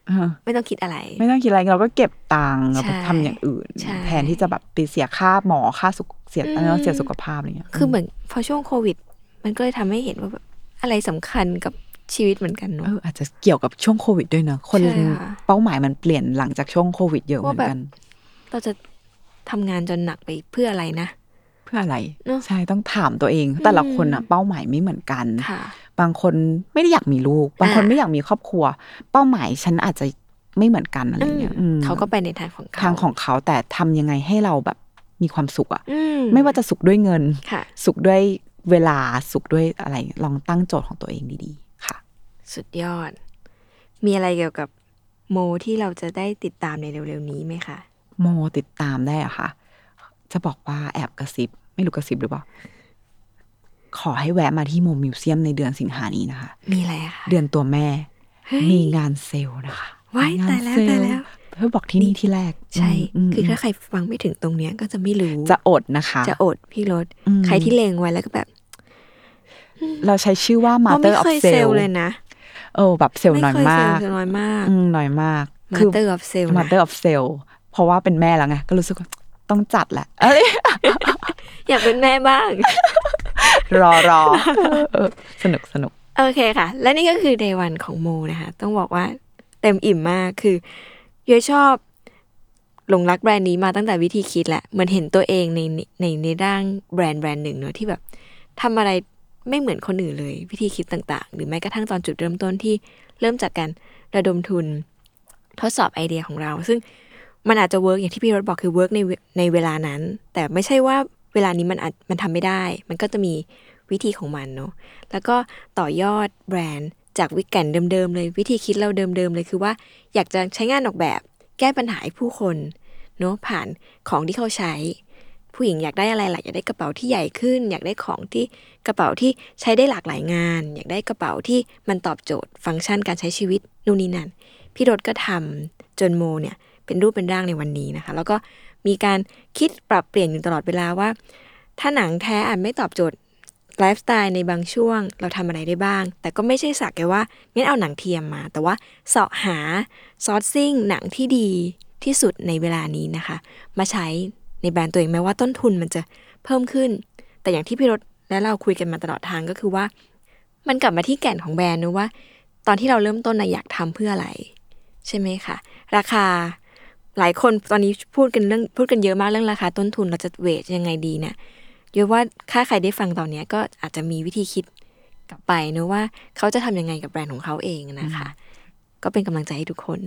เออไม่ต้องคิดอะไร ไม่ต้องคิดอะไรเราก็เก็บตังค์เราไปใช่ทำอย่างอื่นใช่แทนที่จะแบบไปเสียค่าหมอค่าสุข เสียอืมเออเสียสุขภาพอะไรเงี้ย คือเหมือนพอช่วงโควิด มันก็เลยทำให้เห็นว่าแบบอะไรสำคัญกับชีวิตเหมือนกันเนาะเอออาจจะเกี่ยวกับช่วงโควิดด้วยเนอะคนใช่ค่ะเป้าหมายมันเปลี่ยนหลังจากช่วงโควิดเยอะเหมือนกัน เราจะทำงานจนหนักไปเพื่ออะไรนะ เพื่ออะไรเนอะใช่ต้องถามตัวเอง แต่ละอืมคนอะเป้าหมายไม่เหมือนกันค่ะบางคนไม่ได้อยากมีลูก บางคนอ่าไม่อยากมีครอบครัว เป้าหมายฉันอาจจะไม่เหมือนกันอะไรเงี้ยอืมอืมเขาก็ไปในทางของเขาทางของเขาแต่ทำยังไงให้เราแบบ มีความสุขอะอืไม่ว่าจะสุขด้วยเงินค่ะสุขด้วยเวลาสุขด้วยอะไร ลองตั้งโจทย์ของตัวเองดีๆ ค่ะ สุดยอด มีอะไรเกี่ยวกับโมที่เราจะได้ติดตามในเร็วๆนี้ไหมคะ โมติดตามได้อะค่ะ จะบอกว่าแอบกระซิบ ไม่รู้กระซิบหรือเปล่า ขอให้แวะมาที่โมมิวเซียมในเดือนสิงหานี้นะคะ มีอะไรอะคะ เดือนตัวแม่เฮ้ยมีงานเซลล์นะคะว้ายมีงนตายแล้วเซตายแล้ว เพื่อบอกที่นี่ที่แรก ใช่มคือมถ้าใครฟังไม่ถึงตรงเนี้ยก็จะไม่รู้ จะอดนะคะ จะอดพี่รถอืมใครที่เลงไว้แล้วก็แบบ เราใช้ชื่อว่าเราไม่ Mother เค of ยเซล Sale ล์เลยนะเออแบบเซลล์น้อยไเคมากเซลล์น้อยมากอืมน้อยมาก Mother of Sale นะ Mother of Sale เพราะว่าเป็นแม่แล้วไง ก็รู้สึกว่าต้องจัดแหละเอ้ยอยากเป็นแม่บ้าง รอรอเออสนุกสนุก โอเคค่ะ และนี่ก็คือ day one ของโมนะคะ ต้องบอกว่าเต็มอิ่มมากคือเยอะชอบหลงรักแบรนด์นี้มาตั้งแต่วิธีคิดแหละ เหมือนเห็นตัวเองในในในร่างแบรนด์แบรนด์หนึ่งเนอะที่แบบทำอะไรไม่เหมือนคนอื่นเลย วิธีคิดต่างๆ หรือแม้กระทั่งตอนจุดเริ่มต้นที่เริ่มจากการระดมทุนทดสอบไอเดียของเรา ซึ่งมันอาจจะ work อย่างที่พี่รถบอกคือ work ในในเวลานั้น แต่ไม่ใช่ว่าเวลานี้มันอาจมันทำไม่ได้ มันก็จะมีวิธีของมันเนาะแล้วก็ต่อยอดแบรนด์ จากวิกแก่นเดิมๆเลย วิธีคิดเราเดิมๆเลยคือว่าอยากจะใช้งานออกแบบแก้ปัญหาให้ผู้คนเนาะผ่านของที่เขาใช้ ผู้หญิงอยากได้อะไรล่ะอยากได้กระเป๋าที่ใหญ่ขึ้น อยากได้ของที่กระเป๋าที่ใช้ได้หลากหลายงาน อยากได้กระเป๋าที่มันตอบโจทย์ ฟังก์ชันการใช้ชีวิตนู่นนี่นั่นพี่รถก็ทำจนโมเนี่ยเป็นรูปเป็นร่างในวันนี้นะคะ แล้วก็มีการคิดปรับเปลี่ยนอยู่ตลอดเวลาว่า ถ้าหนังแท้อาจไม่ตอบโจทย์ ไลฟ์สไตล์ในบางช่วงเราทำอะไรได้บ้าง แต่ก็ไม่ใช่สักแค่ว่างั้นเอาหนังเทียมมา แต่ว่าเสาะหา sourcing หนังที่ดีที่สุดในเวลานี้นะคะ มาใช้ในแบรนด์ตัวเองแม้ว่าต้นทุนมันจะเพิ่มขึ้น แต่อย่างที่พี่รถและเราคุยกันมาตลอดทางก็คือว่า มันกลับมาที่แก่นของแบรนด์นะว่า ตอนที่เราเริ่มต้นนะอยากทำเพื่ออะไร ใช่ไหมคะ ราคาหลายคนตอนนี้พูดกันเรื่องพูดกันเยอะมากเรื่องราคาต้นทุนเราจะเวทยังไงดีเนี่ย เยอะว่าถ้าใครได้ฟังตอนเนี้ยก็อาจจะมีวิธีคิดกลับไปนะว่าเขาจะทำยังไงกับแบรนด์ของเขาเองนะคะ ก็เป็นกำลังใจให้ทุกคน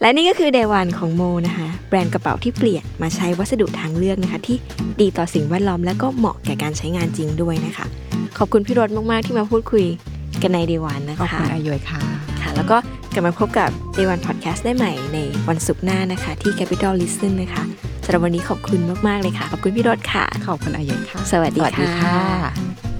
และนี่ก็คือเดวันของโมนะคะ แบรนด์กระเป๋าที่เปลี่ยนมาใช้วัสดุทางเลือกนะคะ ที่ดีต่อสิ่งแวดล้อมและก็เหมาะแก่การใช้งานจริงด้วยนะคะ ขอบคุณพี่รถมาก ๆ ที่มาพูดคุยกันในเดวันนะขอบคะคุณอายยค่ะค่ะ แล้วก็กลับมาพบกับ Day One Podcast ได้ใหม่ในวันศุกร์หน้านะคะ ที่ Capital Listen นะคะ สำหรับวันนี้ขอบคุณมากๆเลยค่ะ ขอบคุณพี่รถค่ะ ขอบคุณอายยค่ะ สวัสดีสวัสดีค่ะค่ะ